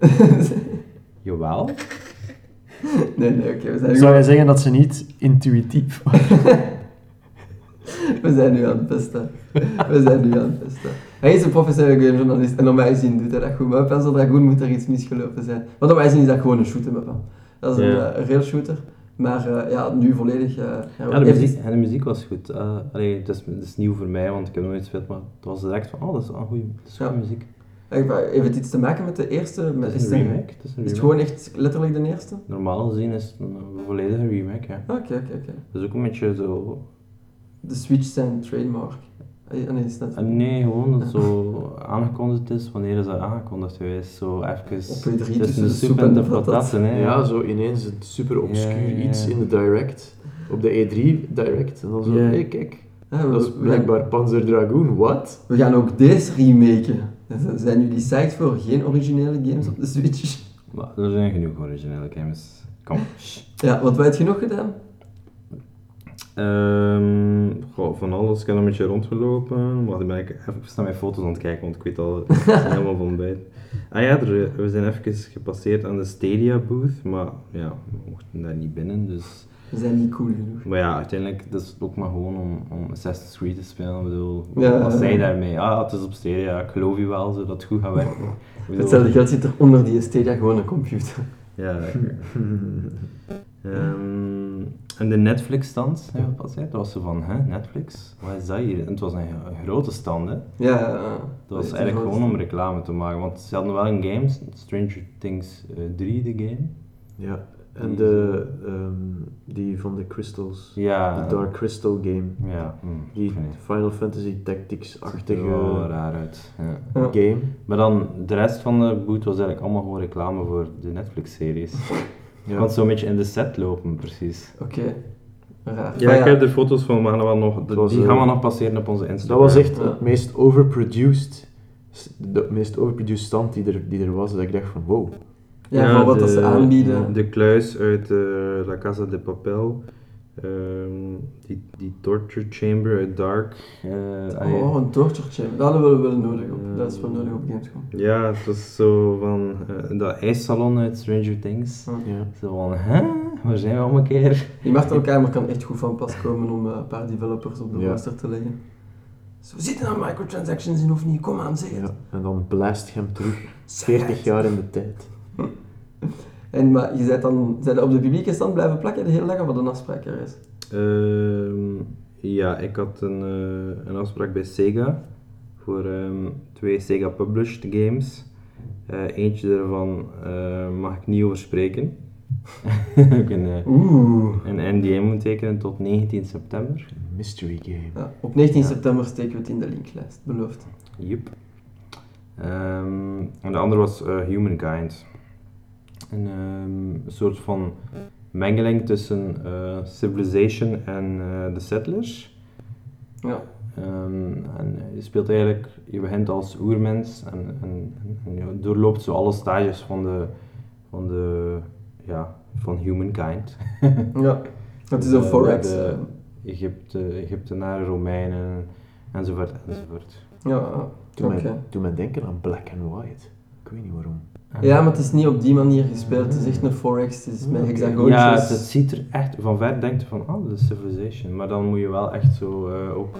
*laughs* Jawel. nee, nee, oké, we, zijn Zou jij zeggen dat ze niet intuïtief waren? *laughs* we zijn nu aan het pesten. We zijn nu aan het pesten. Hij is een professionele gamejournalist en normaal gezien doet hij dat goed, maar Panzer Dragoon moet er iets misgelopen zijn. Want normaal gezien is dat gewoon een shooter. Dat is een eh, rail shooter, maar eh, ja, nu volledig... eh, Ja, de muziek, de muziek was goed. Allee, het, is, het is nieuw voor mij, want ik heb nooit gespeeld, maar het was direct van, oh, dat is wel goede, dat Ja. muziek. Heeft het iets te maken met de eerste? Met, Het is een remake. Het is een Is het gewoon echt letterlijk de eerste? Normaal gezien is het een volledige remake, ja. Oké, oké, oké. Dat is ook een beetje zo... De Switch zijn trademark. Ah, nee, is dat... eh, nee, gewoon dat het zo aangekondigd is, wanneer is dat aangekondigd geweest? Zo even Op E3 tussen de de soep soep en de patatten, hè. Ja, zo ineens een super obscuur Ja, ja, iets in de direct. Op de E3 direct. En dan zo, Ja. hé kijk, Ja, we, dat is gaan, blijkbaar Panzer Dragoon, wat? we gaan ook deze remaken. Zijn jullie psyched voor geen originele games op de Switch? Maar er zijn genoeg originele games. Kom. Ja, wat wat heb je nog gedaan? Ehm, goh, van alles. Ik heb een beetje rondgelopen. Maar dan ben ik even naar mijn foto's aan het kijken, want ik weet al *laughs* helemaal van bij. Ah ja, er, we zijn even gepasseerd aan de Stadia booth, maar ja, we mochten daar niet binnen, dus... We zijn niet cool genoeg. Maar ja, uiteindelijk, dat is ook maar gewoon om, om Assassin's Creed te spelen. Ik bedoel, Ja, wat zei je daarmee? Ah, het is op Stadia, ik geloof je wel, zodat het goed gaat werken. *laughs* Hetzelfde geld zit er onder die Stadia gewoon een computer. Ja. *laughs* Ehm, en de Netflix-stand? Dat was zo van, hè, Netflix? Wat is dat hier? En het was een, grote stand, hè. Ja, ja, ja. Dat was eigenlijk gewoon om reclame te maken, want ze hadden wel een game, Stranger Things eh, 3, de game. Ja, en Die de, ehm, die van de Crystals. Ja. De Dark Crystal game. Ja. hm, Die Final Fantasy Tactics-achtige raar uit. Ja. Ja. game. Maar dan, de rest van de boot was eigenlijk allemaal gewoon reclame voor de Netflix-series. *laughs* Je Ja. kan zo'n beetje in de set lopen, precies. Oké. Raar. Ja, Maar ik heb er foto's van, maar gaan we nog, Het was, die eh, gaan we nog passeren op onze Dat Instagram. was echt Ja. het meest overproduced, de meest overproduced stand die er, die er was. Dat ik dacht van wow. Ja, voor wat dat ze aanbieden. De kluis uit eh, La Casa de Papel. Ehm, die, die torture chamber uit Dark. eh, ah. Oh, een torture chamber. Dat hadden we wel nodig op. Dat is wel nodig op Gamescom. Ja, het was zo van eh, dat ijssalon uit Stranger Things. Ja. Ja. Zo van, hè? Waar zijn we al een keer? Die Martelkamer kan echt goed van pas komen om eh, een paar developers op de Ja. rooster te leggen. We zitten aan microtransactions in of niet? Kom aan, zeg het. Ja. En dan blast je hem terug. Zeg 40 het. jaar in de tijd. *laughs* En maar je bent dan zijn op de publieke stand blijven plakken de hele dag of wat een afspraak er is? Ehm, ja, ik had een, eh, een afspraak bij Sega voor ehm, twee Sega Published games. Eh, eentje daarvan eh, mag ik niet over spreken. *laughs* ik een, Oeh. een NDA moet tekenen tot 19 september. Mystery game. Ja, op 19 Ja. september steken we het in de linklijst, beloofd. Yep. Ehm, en de andere was Humankind. Een ehm, soort van mengeling tussen eh, Civilization en eh The Settlers. Ja. Ehm, en je speelt eigenlijk, je begint als oermens en, en, en, je doorloopt zo alle stages van de, van de, ja, van humankind. *laughs* ja. Het is een Eh, forex. eh. Egypte, Egyptenaren, Romeinen, enzovoort, enzovoort. Ja, Doe, oké. mij, doe mij denken aan Black and White. Ik weet niet waarom. Ja, maar het is niet op die manier gespeeld. Het is echt een 4X. Het is met hexagoontjes. Ja, het, het ziet er echt, van ver denkt je van, oh, dat is Civilization. Maar dan moet je wel echt zo eh, ook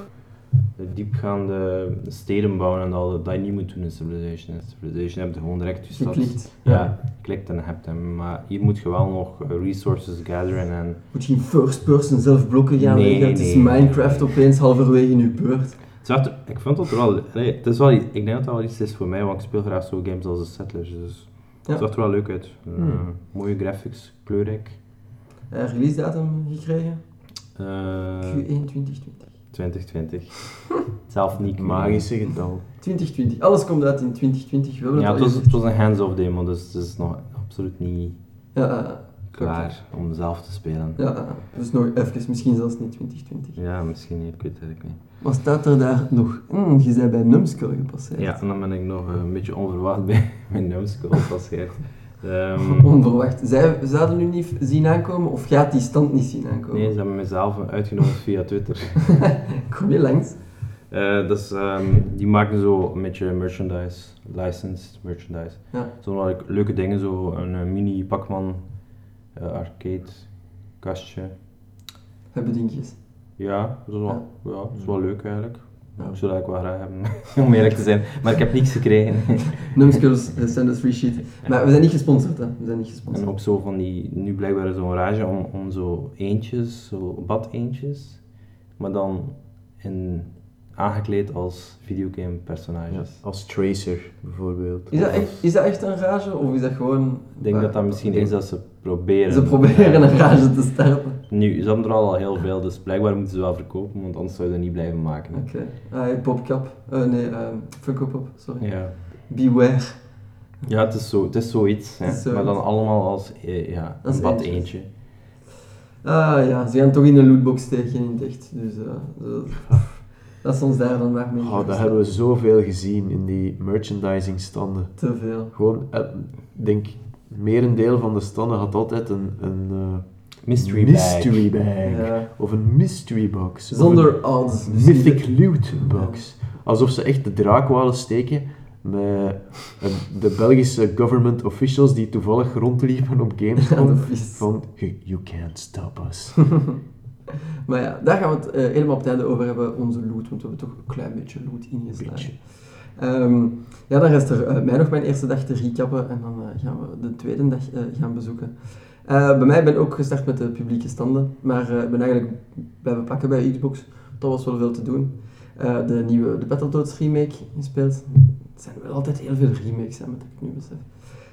de diepgaande steden bouwen en al dat je niet moet doen in Civilization. In Civilization heb je gewoon direct je stad. Geklikt. Ja, klikt en hebt hem. Maar hier moet je wel nog eh, resources gatheren en... Moet je in first person zelf blokken gaan Nee, leggen. Het is nee. Minecraft opeens halverwege in je beurt. Het ik vind dat er wel, nee, het is wel, ik denk dat dat wel iets is voor mij, want ik speel graag zo games als de Settlers, dus Ja. het zag er wel leuk uit. Eh, Hmm. Mooie graphics, kleurrijk. Eh, release datum gekregen? Eh, Q1 2020. 2020. *laughs* Zelf niet Magische getal. 2020. Alles komt uit in 2020. We hebben Ja, het het was, het was een hands-off demo, dus het is nog absoluut niet Ja, eh, klaar om zelf te spelen. ja, dus nog even, misschien zelfs niet 2020. Ja, misschien niet, ik weet het eigenlijk niet. Maar staat er daar nog... Je bent bij Numskull gepasseerd. Ja, en dan ben ik nog eh, een beetje onverwacht bij *laughs* mijn Numskull gepasseerd. Ehm, *laughs* Onverwacht. Zij zouden u niet zien aankomen of gaat die stand niet zien aankomen? nee, ze hebben mezelf uitgenodigd via Twitter. *laughs* Kom je langs? Eh, dus die maken zo een beetje merchandise, licensed merchandise. Ja. Zo leuke dingen, zo een eh, mini Pac-Man arcade kastje. Hebben dingetjes. Ja, dat is wel, ja. dat is wel leuk eigenlijk. Ja. Ik zou dat wel graag hebben, *laughs* om eerlijk te zijn. Maar ik heb niks gekregen. *laughs* Numskulls, uh, send us free shit. Maar we zijn niet gesponsord, hè. We zijn niet gesponsord. En ook zo van die, nu blijkbaar zo'n rage om, om zo eentjes, zo bad eentjes, maar dan in, aangekleed als videogame Ja, personages. als Tracer bijvoorbeeld. Is dat, echt, is dat echt een rage of is dat gewoon... Ik denk dat dat misschien is dat ze proberen. Ze proberen een rage te starten. Nu, ze hebben er al heel veel, dus blijkbaar moeten ze wel verkopen, want anders zou je dat niet blijven maken. Oké. Ah, Popcap. Eh, nee, ehm Funko Pop, sorry. Ja. Beware. ja, het is, zo, het is zoiets, hè. Het is zoiets. maar dan allemaal als eh, ja, Als een bad eentjes. eentje. Ah ja, ze gaan toch in een lootbox steken in het echt. Dus eh, *laughs* dat- is ons daar dan maar mee. Oh, dat hebben we zoveel gezien in die merchandising standen. Te veel. Gewoon, eh, ik denk, merendeel van de standen had altijd een, een eh, Mystery, mystery bag. Ja. Of een mystery box. Zonder odds. mythic loot box. Alsof ze echt de draak wilden steken met eh, de Belgische government officials die toevallig rondliepen op *laughs* Ja, Gamescom. Van, "You- you can't stop us. *laughs* *laughs* Maar ja, daar gaan we het eh, helemaal op het einde over hebben, onze loot. Want we hebben toch een klein beetje loot ingeslagen. Ehm, ja, dan rest er eh, mij nog mijn eerste dag te recappen en dan eh, gaan we de tweede dag gaan bezoeken. Bij mij ben ik ook gestart met de publieke standen, maar ik ben eigenlijk blijven plakken bij Xbox. Dat was wel veel te doen. De nieuwe de Battletoads remake gespeeld. Het zijn wel altijd heel veel remakes, hè, moet ik nu besef.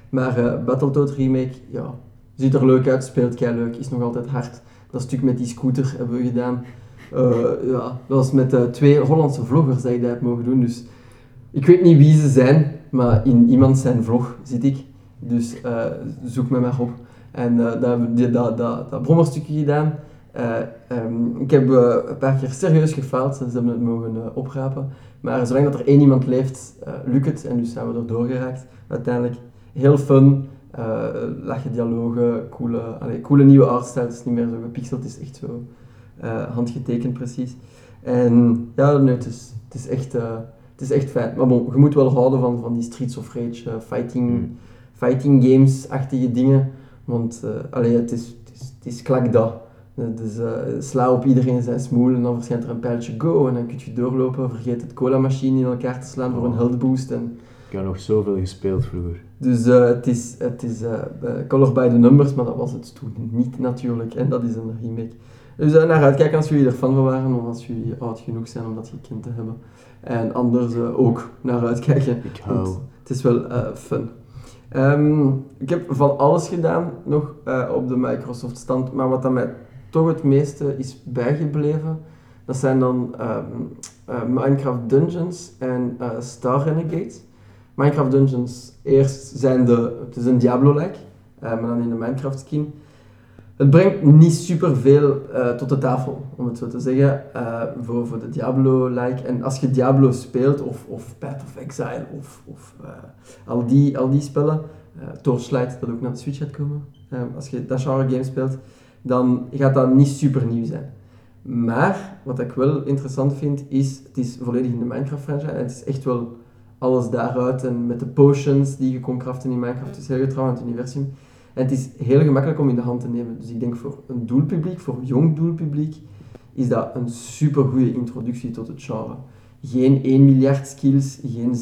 Maar Battletoads remake, ja, ziet er leuk uit, speelt kei leuk, is nog altijd hard. Dat stuk met die scooter hebben we gedaan. Eh, ja, dat was met eh, twee Hollandse vloggers dat ik dat heb mogen doen. Dus ik weet niet wie ze zijn, maar in iemand zijn vlog zit ik. Dus eh, zoek me maar op. En dat hebben we dat, dat, dat brommerstukje gedaan. Eh, ehm, ik heb een paar keer serieus gefaald, ze hebben het mogen oprapen. Maar zolang dat er één iemand leeft, lukt het. En dus zijn we er doorgeraakt. Uiteindelijk heel fun. Eh lachen dialogen, coole, allee, coole nieuwe artstyle. Het is niet meer zo gepixeld, het is echt zo eh, handgetekend precies. En ja, nee, het, is, het, is echt, eh, het is echt fijn. Maar bon, je moet wel houden van, van die Streets of Rage, fighting, Hmm. fighting games-achtige dingen. Want allee, het, is, het, is, het is klak dat. Eh, Dus sla op iedereen zijn smoel en dan verschijnt er een pijltje go en dan kun je doorlopen. Vergeet het cola-machine in elkaar te slaan voor een Oh. health boost. En, Ik heb nog zoveel gespeeld vroeger. Dus eh, het is, het is eh, eh, color by the numbers, maar dat was het toen niet natuurlijk. En dat is een remake. Dus eh, naar uitkijken als jullie er fan van waren, of als jullie oud genoeg zijn om dat gekend te hebben. En anders eh, ook naar uitkijken. Ik hou. Het is wel eh, fun. Ehm, ik heb van alles gedaan nog eh, op de Microsoft stand, maar wat dat mij toch het meeste is bijgebleven, dat zijn dan ehm, eh, Minecraft Dungeons en eh, Star Renegades. Minecraft Dungeons, eerst zijn de, het is een Diablo-like, eh, maar dan in de Minecraft skin. Het brengt niet superveel eh tot de tafel, om het zo te zeggen, eh, voor, voor de Diablo-like. En als je Diablo speelt, of, of Path of Exile, of, of al, die, al die spellen, Torchlight, dat ook naar de Switch gaat komen, als je dat genre game speelt, dan gaat dat niet super nieuw zijn. Maar, wat ik wel interessant vind, is, het is volledig in de Minecraft-franchise. Het is echt wel alles daaruit en met de potions die je kon craften in Minecraft. Is heel getrouw aan het universum. En het is heel gemakkelijk om in de hand te nemen. Dus ik denk voor een doelpubliek, voor een jong doelpubliek, is dat een super goede introductie tot het genre. Geen 1 miljard skills, geen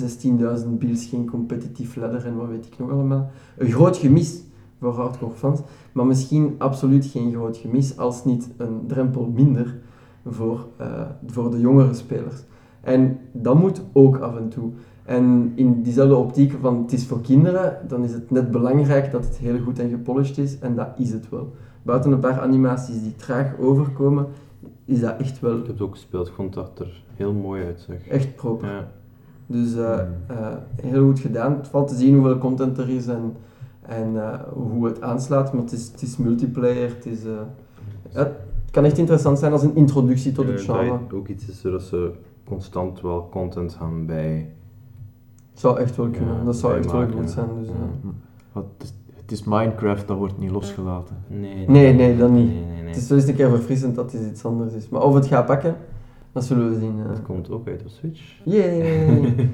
16.000 builds, geen competitief ladder en wat weet ik nog allemaal. Een groot gemis voor hardcore fans, maar misschien absoluut geen groot gemis, als niet een drempel minder voor, eh, voor de jongere spelers. En dat moet ook af en toe. En in diezelfde optiek van het is voor kinderen, dan is het net belangrijk dat het heel goed en gepolished is, en dat is het wel. Buiten een paar animaties die traag overkomen, is dat echt wel Ik heb het ook gespeeld, ik vond dat er heel mooi uitzag. echt proper. Ja. Dus eh, Mm. eh, heel goed gedaan. Het valt te zien hoeveel content er is en, en eh, hoe het aanslaat, maar het is, het is multiplayer. Het, is, ja, het kan echt interessant zijn als een introductie tot het dat genre. ook iets is zodat ze constant wel content gaan bij. Zou echt wel kunnen, Ja, dat zou echt wel goed zijn. Dus. Wat, het, is, Minecraft, dat wordt niet losgelaten. Nee, Nee, nee, dat niet. Nee, nee, nee. Het is wel eens een keer verfrissend dat het iets anders is. Maar of het gaat pakken, dat zullen we zien. Het komt ook uit de Switch. Yay!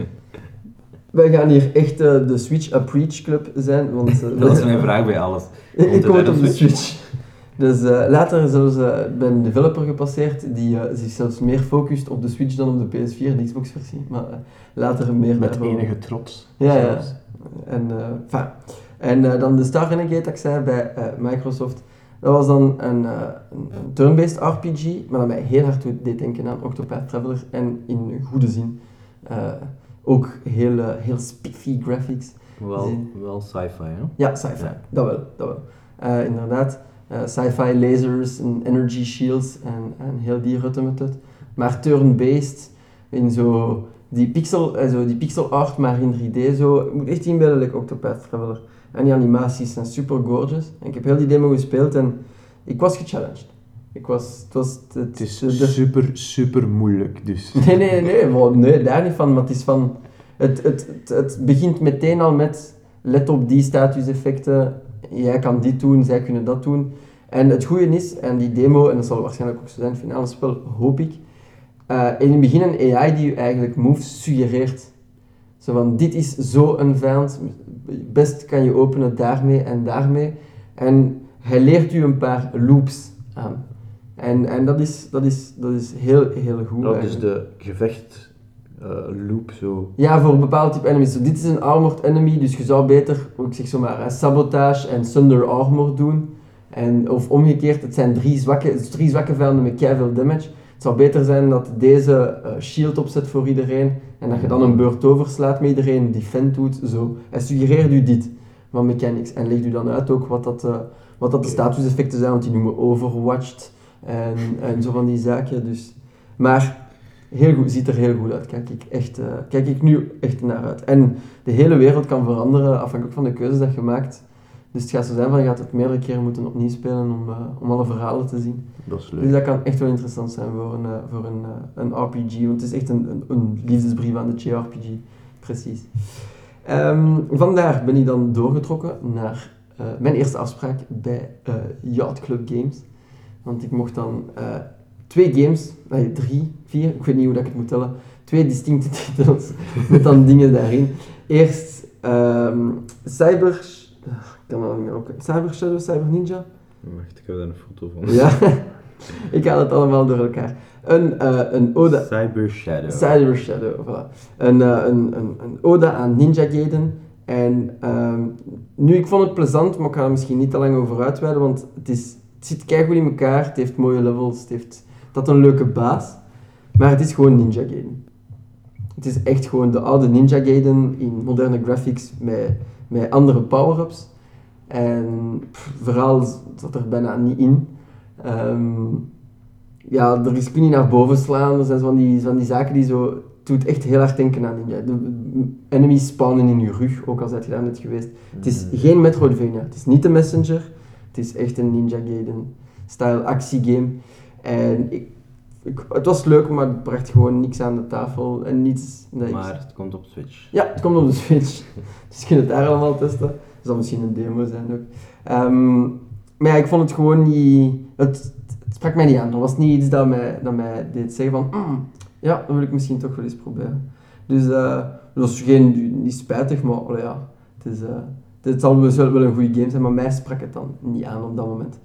Wij gaan hier echt eh, de Switch A Preach Club zijn, want... eh, *laughs* Dat is mijn vraag bij alles. *laughs* Ik Komt kom het uit op de de Switch. Dus eh, later zelfs uh, bij een developer gepasseerd die eh, zich zelfs meer focust op de Switch dan op de PS4, de Xbox versie. Maar eh, later meer Met enige trots. Ja, ja. En, eh, en eh, dan de Star Renegade dat ik zei bij eh, Microsoft. Dat was dan een, eh, een, een turn-based RPG, maar dat mij heel hard deed denken aan Octopath Traveler en in goede zin. Eh, ook heel, eh, heel spiffy graphics. Wel, wel sci-fi, hè? Ja, sci-fi. Ja. Dat wel, dat wel. Eh, inderdaad, eh, sci-fi lasers en energy shields en, en heel die rutte met het. Maar turn-based, in zo die pixel, eh, zo die pixel art, maar in 3D zo. Je moet echt inbeelden, like Octopath Traveler. En die animaties zijn super gorgeous. En ik heb heel die demo gespeeld en ik was gechallenged. Ik was, het was... Het, Het is de- super, super moeilijk, dus. *laughs* Nee, nee, nee, nee, daar niet van, maar het is van... Het, het, het, het begint meteen al met, let op die statuseffecten, jij kan dit doen, zij kunnen dat doen. En het goede is, en die demo, en dat zal waarschijnlijk ook zo zijn, finale spel, hoop ik, eh, in het begin een AI die je eigenlijk moves suggereert. Zo van, dit is zo een vijand, best kan je openen daarmee en daarmee. En hij leert u een paar loops aan. En, en dat, is, dat, is, dat is heel, heel goed. Dat is de gevecht loop zo. Ja, voor een bepaald type enemies. Zo, dit is een armored enemy, dus je zou beter, ik zeg zomaar, eh, sabotage en thunder armor doen. En, of omgekeerd, het zijn drie zwakke, drie zwakke vijanden met veel damage. Het zou beter zijn dat deze eh, shield opzet voor iedereen en dat je dan een beurt overslaat met iedereen, defend doet, zo. Hij suggereert u dit van mechanics en legt u dan uit ook wat dat, eh, wat dat de statuseffecten zijn, want die noemen overwatched en, en zo van die zaken. Dus. Maar heel goed, ziet er heel goed uit. Kijk ik, echt, eh, kijk ik nu echt naar uit. En de hele wereld kan veranderen afhankelijk van de keuzes dat je maakt. Dus het gaat zo zijn van je gaat het meerdere keren moeten opnieuw spelen om, eh, om alle verhalen te zien. Dat is Dus leuk. dat kan echt wel interessant zijn voor een, eh, voor een, een RPG. Want het is echt een, een, een liefdesbrief aan de JRPG. Precies. Ehm, vandaar ben ik dan doorgetrokken naar mijn eerste afspraak bij Yacht Club Games. Want ik mocht dan twee games, nee, drie, vier, ik weet niet hoe dat ik het moet tellen, twee distincte *laughs* titels met dan dingen daarin. Eerst ehm, Cyber... ah, Ik kan dat niet op. Cyber Shadow, Cyber Ninja. Wacht, ik heb daar een foto van. *laughs* Ja, ik haal het allemaal door elkaar. Een, eh, een ode... Cyber Shadow. Cyber Shadow, voilà. Een, eh, een, een, een ode aan Ninja Gaiden. En ehm, nu, ik vond het plezant, maar ik ga er misschien niet te lang over uitweiden, want het, is, het zit keigoed in elkaar, het heeft mooie levels, het heeft dat een leuke baas. Maar het is gewoon Ninja Gaiden. Het is echt gewoon de oude Ninja Gaiden in moderne graphics met, met andere power-ups. En pff, verhaal zat er bijna niet in. Ehm, ja, er is kun je naar boven slaan. Er zijn zo van die, van die zaken die zo... Het doet echt heel hard denken aan Ninja. De enemies spawnen in je rug, ook al zit je daar net geweest. Het is Mm. geen Metroidvania. Het is niet de Messenger. Het is echt een Ninja Gaiden-style actiegame. En ik, ik, het was leuk, maar het bracht gewoon niks aan de tafel. En niets... dat ik- Maar het komt op Switch. ja, het komt op de Switch. *laughs* Dus je kunt het daar allemaal testen. Het zal misschien een demo zijn ook. Ehm, maar ja, ik vond het gewoon niet... Het, het sprak mij niet aan. Dat was niet iets dat mij, dat mij deed zeggen van, "Mm, ja, dat wil ik misschien toch wel eens proberen. Dus eh, dat was geen, niet spijtig, maar ja, het, is, eh, het zal wel een goede game zijn, maar mij sprak het dan niet aan op dat moment.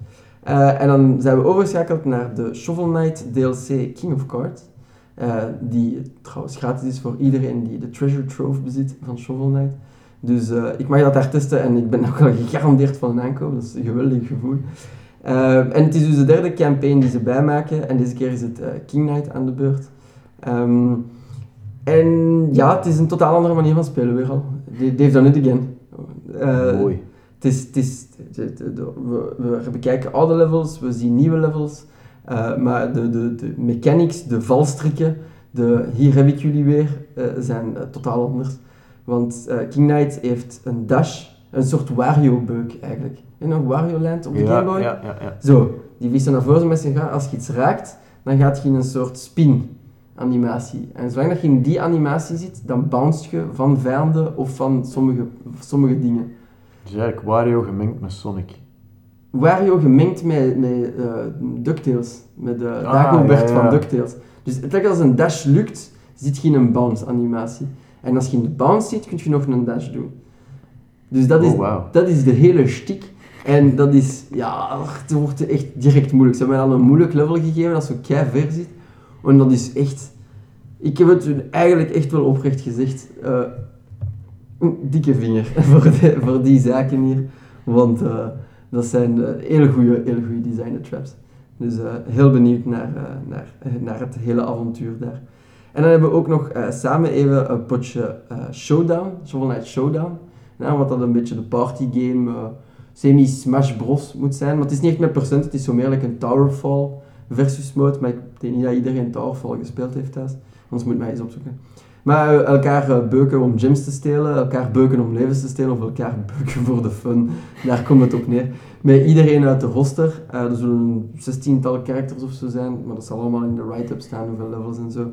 Eh, en dan zijn we overgeschakeld naar de Shovel Knight DLC King of Cards. eh, die trouwens gratis is voor iedereen die de Treasure Trove bezit van Shovel Knight. Dus eh, ik mag dat daar testen en ik ben ook al gegarandeerd van een aankoop. Dat is een geweldig gevoel. En het is dus de derde campaign die ze bijmaken. En deze keer is het King Knight aan de beurt. Ehm, en ja, het is een totaal andere manier van spelen weer al. They've done it again. Mooi. Het is, het we, we bekijken oude levels, we zien nieuwe levels, eh, maar de, de, de mechanics, de valstrikken, de hier heb ik jullie weer, eh, zijn eh, totaal anders. Want King Knight heeft een dash, een soort Wario-beuk eigenlijk. En een Wario-land op de Ja, Game Boy. ja, ja, ja. Zo, die vliegt zo naar voren met zijn ga. Als je iets raakt, dan gaat je in een soort spin-animatie. En zolang dat je in die animatie zit, dan bounce je van vijanden of van sommige, sommige dingen. Dus eigenlijk Wario gemengd met Sonic. Wario gemengd met, met eh, DuckTales, met de Ah, Dagobert ja, ja. van DuckTales. Dus het als een dash lukt, zit je in een bounce animatie. En als je in de bounce zit, kun je nog een dash doen. Dus dat is, Oh, wauw. dat is de hele shtick. En dat is, ja, het wordt echt direct moeilijk. Ze hebben mij al een moeilijk level gegeven dat zo kei ver zit. En dat is echt, ik heb het hun eigenlijk echt wel oprecht gezegd. eh, dikke vinger *laughs* voor, de- voor die zaken hier. Want eh, dat zijn eh, hele goede hele goede designer traps. Dus eh, heel benieuwd naar, naar, naar het hele avontuur daar. En dan hebben we ook nog samen even een potje Showdown, Shovel Knight Showdown. Ja, wat dat een beetje de partygame, eh semi-Smash Bros moet zijn. Maar het is niet echt met procent, het is zo meer een Towerfall versus mode. Maar ik denk niet dat iedereen Towerfall gespeeld heeft thuis. Anders moet mij eens opzoeken. Maar elkaar eh, beuken om gems te stelen, elkaar beuken om levens te stelen of elkaar *laughs* beuken voor de fun. Daar komt het op neer. Met iedereen uit de roster. eh, er zullen een zestiental characters of zo zijn, maar dat zal allemaal in de write-up staan, hoeveel levels en zo.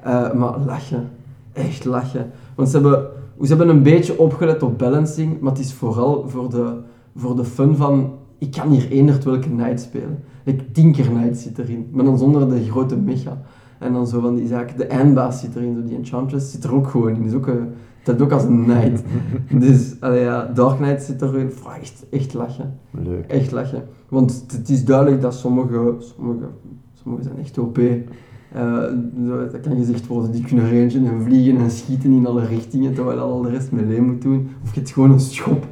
Eh, maar lachen. Echt lachen. Want ze hebben, hebben een beetje opgelet op balancing, maar het is vooral voor de, voor de fun van... Ik kan hier eenderd welke knight spelen. Like Tinker Knight zit erin, maar dan zonder de grote mecha. En dan zo van die zaken. De eindbaas zit erin, zo die Enchantress zit er ook gewoon in. Is ook een, dat ook als een knight. *laughs* dus, allee, ja, Dark Knight zit erin. Echt, echt lachen. Leuk. Echt lachen. Want het- is duidelijk dat sommige, sommige, sommige zijn echt OP. Eh, dat kan gezegd worden, die kunnen rangen en vliegen en schieten in alle richtingen, terwijl al de rest melee moet doen. Of je hebt gewoon een schop.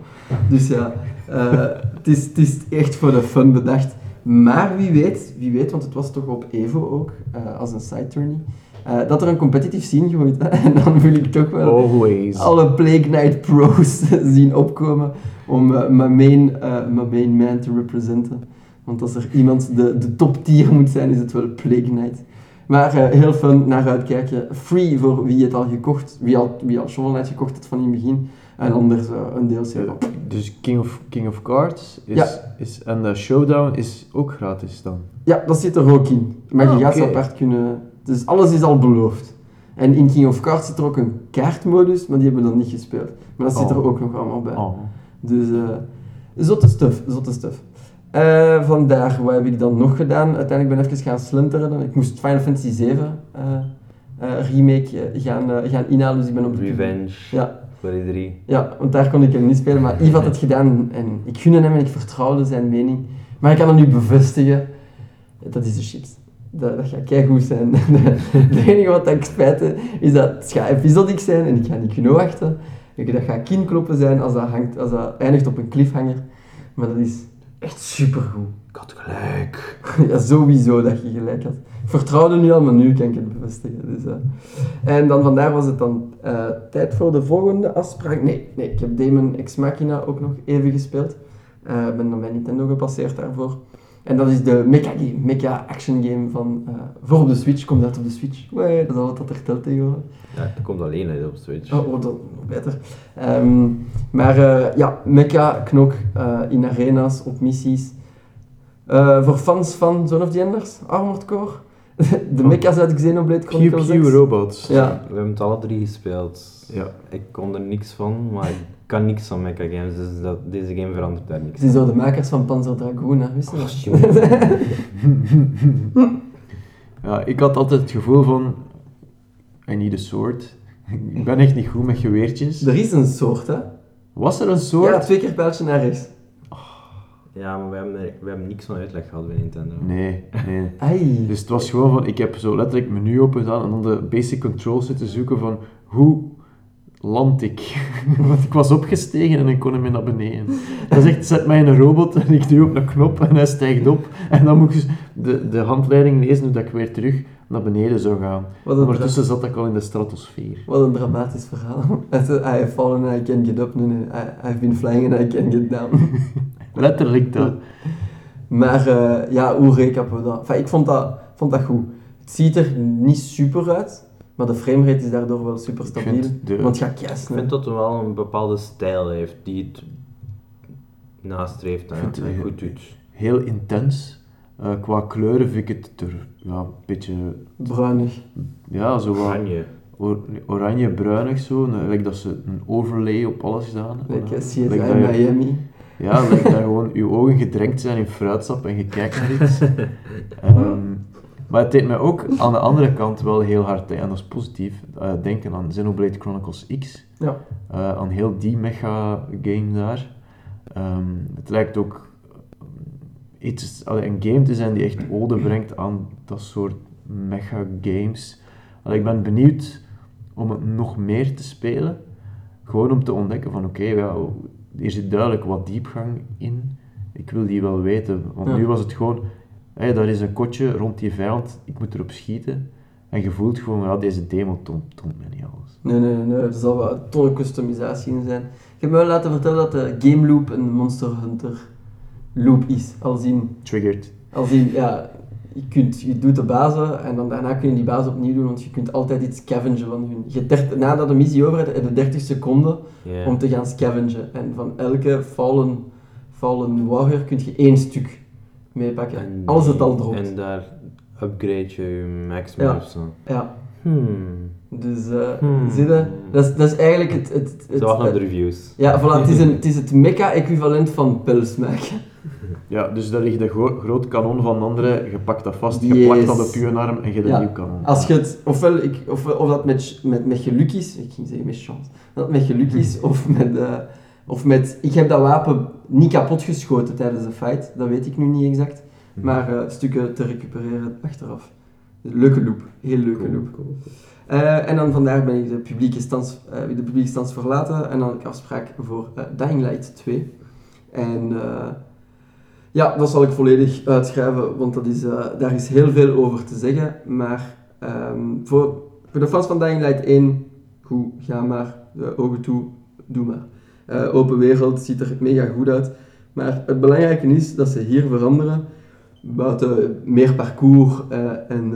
Dus ja, eh, het, is, het is echt voor de fun bedacht. Maar wie weet, wie weet, want het was toch op Evo ook, eh, als een side tourney, eh, dat er een competitive scene groeit. *laughs* en dan wil ik toch wel Always. alle Plague Knight pros *laughs* zien opkomen om eh, mijn main, mijn main man te representen. Want als er iemand de, de top tier moet zijn, is het wel Plague Knight. Maar heel fun naar uitkijken. Free voor wie het al gekocht, wie al, wie al Shovel Knight gekocht heeft van in het begin. En anders eh, een DLC van. Dus King of, King of Cards is, Ja. is, en de Showdown is ook gratis dan. Ja, dat zit er ook in. Maar Ah, je gaat ze oké. apart kunnen... Dus alles is al beloofd. En in King of Cards zit er ook een kaartmodus, maar die hebben we dan niet gespeeld. Maar dat zit er Oh. ook nog allemaal bij. Oh. Dus eh zotte stuff, zotte stuff. Eh, vandaar, wat heb ik dan nog gedaan? Uiteindelijk ben ik even gaan slinteren. Ik moest Final Fantasy 7 remake eh, gaan, eh, gaan inhalen, dus ik ben op de... Revenge. Ja, Voor ja, want daar kon ik hem niet spelen, maar Yves had het gedaan en ik gunde hem en ik vertrouwde zijn mening. Maar ik kan hem nu bevestigen, dat is de chips. Dat, dat gaat keigoed zijn. *laughs* Het enige wat ik spijt is dat het gaat episodic zijn en ik ga niet kunnen wachten. Dat gaat kinkloppen zijn als dat, hangt, als dat eindigt op een cliffhanger. Maar dat is echt supergoed. Ik had gelijk. *laughs* Ja, sowieso dat je gelijk had. Ik vertrouwde nu al, maar nu kan ik het bevestigen. Dus, eh. En dan vandaar was het dan eh, tijd voor de volgende afspraak. Nee, nee, ik heb Demon Ex Machina ook nog even gespeeld. Ik ben dan bij Nintendo gepasseerd daarvoor. En dat is de mecha game, mecha action game van, eh, voor op de Switch, komt uit op de Switch. Wee, dat is al wat dat er telt tegenwoordig. Ja, dat komt alleen uit op Switch. Oh, oh dat nog beter. Ehm, maar ja, mecha, knok, in arena's, op missies. Voor fans van Zone of the Enders, Armored Core. *laughs* De mecha's uit Xenoblade Pew Chronicles Pew 6. Robots. Ja. We hebben het alle drie gespeeld. Ja. Ik kon er niks van, maar ik kan niks van mecha games, dus dat, deze game verandert daar niks Het is door de makers van Panzer Dragoon, hè, wist je dat? *laughs* Ja, ik had altijd het gevoel van... I need a sword. Ik ben echt niet goed met geweertjes. Er is een soort, hè? Was er een soort? Ja, twee keer pijltje naar rechts. Ja, maar we hebben, er- we hebben niks van uitleg gehad bij Nintendo. Nee, nee. *laughs* Ai. Dus het was gewoon van, ik heb zo letterlijk het menu open gedaan en dan de basic controls zitten zoeken van, hoe land ik? *laughs* Want ik was opgestegen en ik kon hem weer naar beneden. Dat is echt, zet mij in een robot en ik duw op een knop en hij stijgt op. En dan moet ik de, de handleiding lezen hoe dat ik weer terug naar beneden zou gaan. Een, Ondertussen zat ik al in de stratosfeer. wat een dramatisch verhaal. *laughs* I have fallen and I can get up. Nee, nee. I, I've been flying and I can get down. Letterlijk dat. Maar eh, ja, hoe recappen we dat? Enfin, ik vond dat, vond dat goed. Het ziet er niet super uit, maar de framerate is daardoor wel super stabiel. de- Want het gaat Ik vind dat hij wel een bepaalde stijl heeft die het nastreeft en het het- goed doet. Heel intens. Eh, qua kleuren vind ik het er ja, een beetje, Bruinig. ja, zo wat Oranje. or- oranje-bruinig zo. Lijkt dat ze een overlay op alles gedaan hebben. Like eh, je- Miami. Ja, lijkt dat gewoon je ogen gedrenkt zijn in fruitsap en je kijkt naar iets. Ehm, maar het deed mij ook aan de andere kant wel heel hard, en dat is positief, eh, denken aan Xenoblade Chronicles X. Ja. Eh, aan heel die mega game daar. Ehm, het lijkt ook eh, iets, allee, een game te zijn die echt ode brengt aan dat soort mega games. Allee, ik ben benieuwd om het nog meer te spelen. Gewoon om te ontdekken van oké, ja, hier zit duidelijk wat diepgang in. Ik wil die wel weten. Want Ja. nu was het gewoon, hé, daar is een kotje rond die vijand, ik moet erop schieten. En je voelt gewoon, ja, deze demo toont, toont mij niet alles. Nee, nee, nee, er zal wel een customisatie in zijn. Ik heb me wel laten vertellen dat de game loop een Monster Hunter loop is. Als in, Triggered. als in ja, je, kunt, je doet de bazen en dan daarna kun je die bazen opnieuw doen, want je kunt altijd iets scavengen van hun. Je dert- nadat de missie over hebt, heb je 30 seconden om te gaan scavengen. En van elke fallen, fallen warrior kun je één stuk meepakken. En Als het al dropt. En daar upgrade je je maximum Ja. of zo. Ja, Hmm. dus Hmm. zie je, dat is, dat is eigenlijk het... het, het, Zo wacht naar de het- reviews. ja, voilà, het is, een, *laughs* het is het mecha-equivalent van pils maken. Ja, dus daar ligt de gro- groot kanon van de andere, je pakt dat vast, je Yes. plakt dat op je arm en je hebt Ja. een nieuw kanon. Als je het, ofwel, ik, of, of dat met, met, met geluk is, ik ging zeggen met chance, dat met geluk is, *laughs* of met, eh, of met, ik heb dat wapen niet kapot geschoten tijdens de fight, dat weet ik nu niet exact, maar eh, stukken te recupereren achteraf. Leuke loop, heel leuke loop. Eh, en dan vandaag ben ik de publieke stands, eh, de publieke stands verlaten en dan had ik afspraak voor Dying Light 2. En ja, dat zal ik volledig uitschrijven, want dat is, eh, daar is heel veel over te zeggen. Maar ehm, voor, voor de fans van Dying Light 1, goed, ga maar, de ogen toe, doe maar. Eh, open wereld ziet er mega goed uit. Maar het belangrijke is dat ze hier veranderen, buiten meer parcours eh, en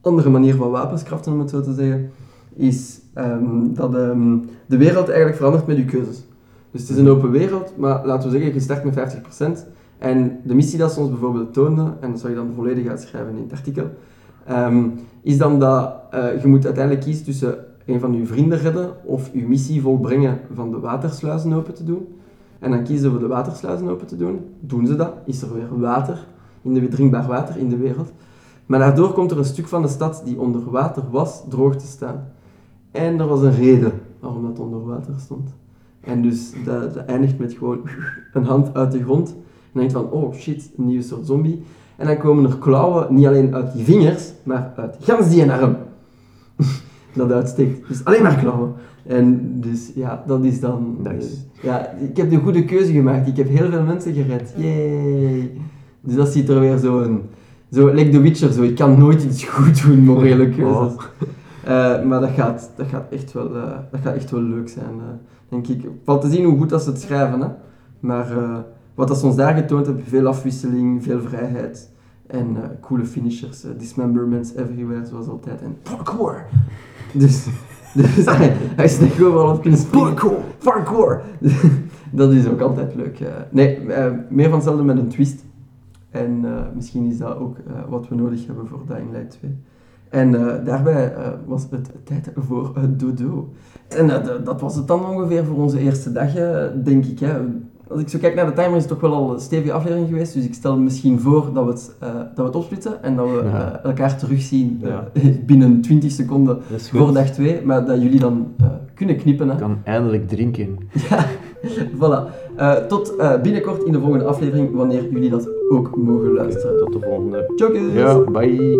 andere manier van wapens craften, om het zo te zeggen, is ehm, dat ehm, de wereld eigenlijk verandert met je keuzes. Dus het is een open wereld, maar laten we zeggen, je start met 50%. En de missie dat ze ons bijvoorbeeld toonden, en dat zal je dan volledig uitschrijven in het artikel, ehm, is dan dat eh, je moet uiteindelijk kiezen tussen een van je vrienden redden of je missie volbrengen van de watersluizen open te doen. En dan kiezen we de watersluizen open te doen. Doen ze dat, is er weer water, in de, drinkbaar water in de wereld. Maar daardoor komt er een stuk van de stad die onder water was, droog te staan. En er was een reden waarom dat onder water stond. En dus dat, dat eindigt met gewoon *laughs* een hand uit de grond. En dan denk je van, oh shit, een nieuwe soort zombie. En dan komen er klauwen, niet alleen uit die vingers, maar uit gans die arm. *laughs* dat uitsteekt. Dus alleen maar klauwen. En dus ja, dat is dan... Nice. ja, ik heb de goede keuze gemaakt. Ik heb heel veel mensen gered. Yay! Dus dat ziet er weer zo een... Zo, like The Witcher, zo. Ik kan nooit iets *laughs* goed doen, morele keuzes. Eh, maar dat gaat, dat, gaat echt wel, eh, dat gaat echt wel leuk zijn, eh, denk ik. Valt te zien hoe goed dat ze het schrijven, hè. Maar eh, wat dat ze ons daar getoond hebben, veel afwisseling, veel vrijheid. En eh, coole finishers, eh, dismemberments everywhere, zoals altijd. En parkour! Dus, *laughs* dus hij, hij is echt overal op kunnen springen. Parkour! Parkour! *laughs* dat is ook altijd leuk. nee, meer van hetzelfde met een twist. En misschien is dat ook wat we nodig hebben voor Dying Light 2. En daarbij was het tijd voor het dodo. En eh, d- dat was het dan ongeveer voor onze eerste dag, eh, denk ik. Hè. Als ik zo kijk naar de timer is het toch wel al een stevige aflevering geweest. Dus ik stel misschien voor dat we het, eh, dat we het opsplitsen en dat we Ja. elkaar terugzien *laughs* binnen 20 seconden Dat voor dag 2. Maar dat jullie dan kunnen knippen. Hè. Ik kan eindelijk drinken. *laughs* Ja, voilà. Tot binnenkort in de volgende aflevering, wanneer jullie dat ook mogen luisteren. Tot de volgende. Tjokjes! Ja, bye.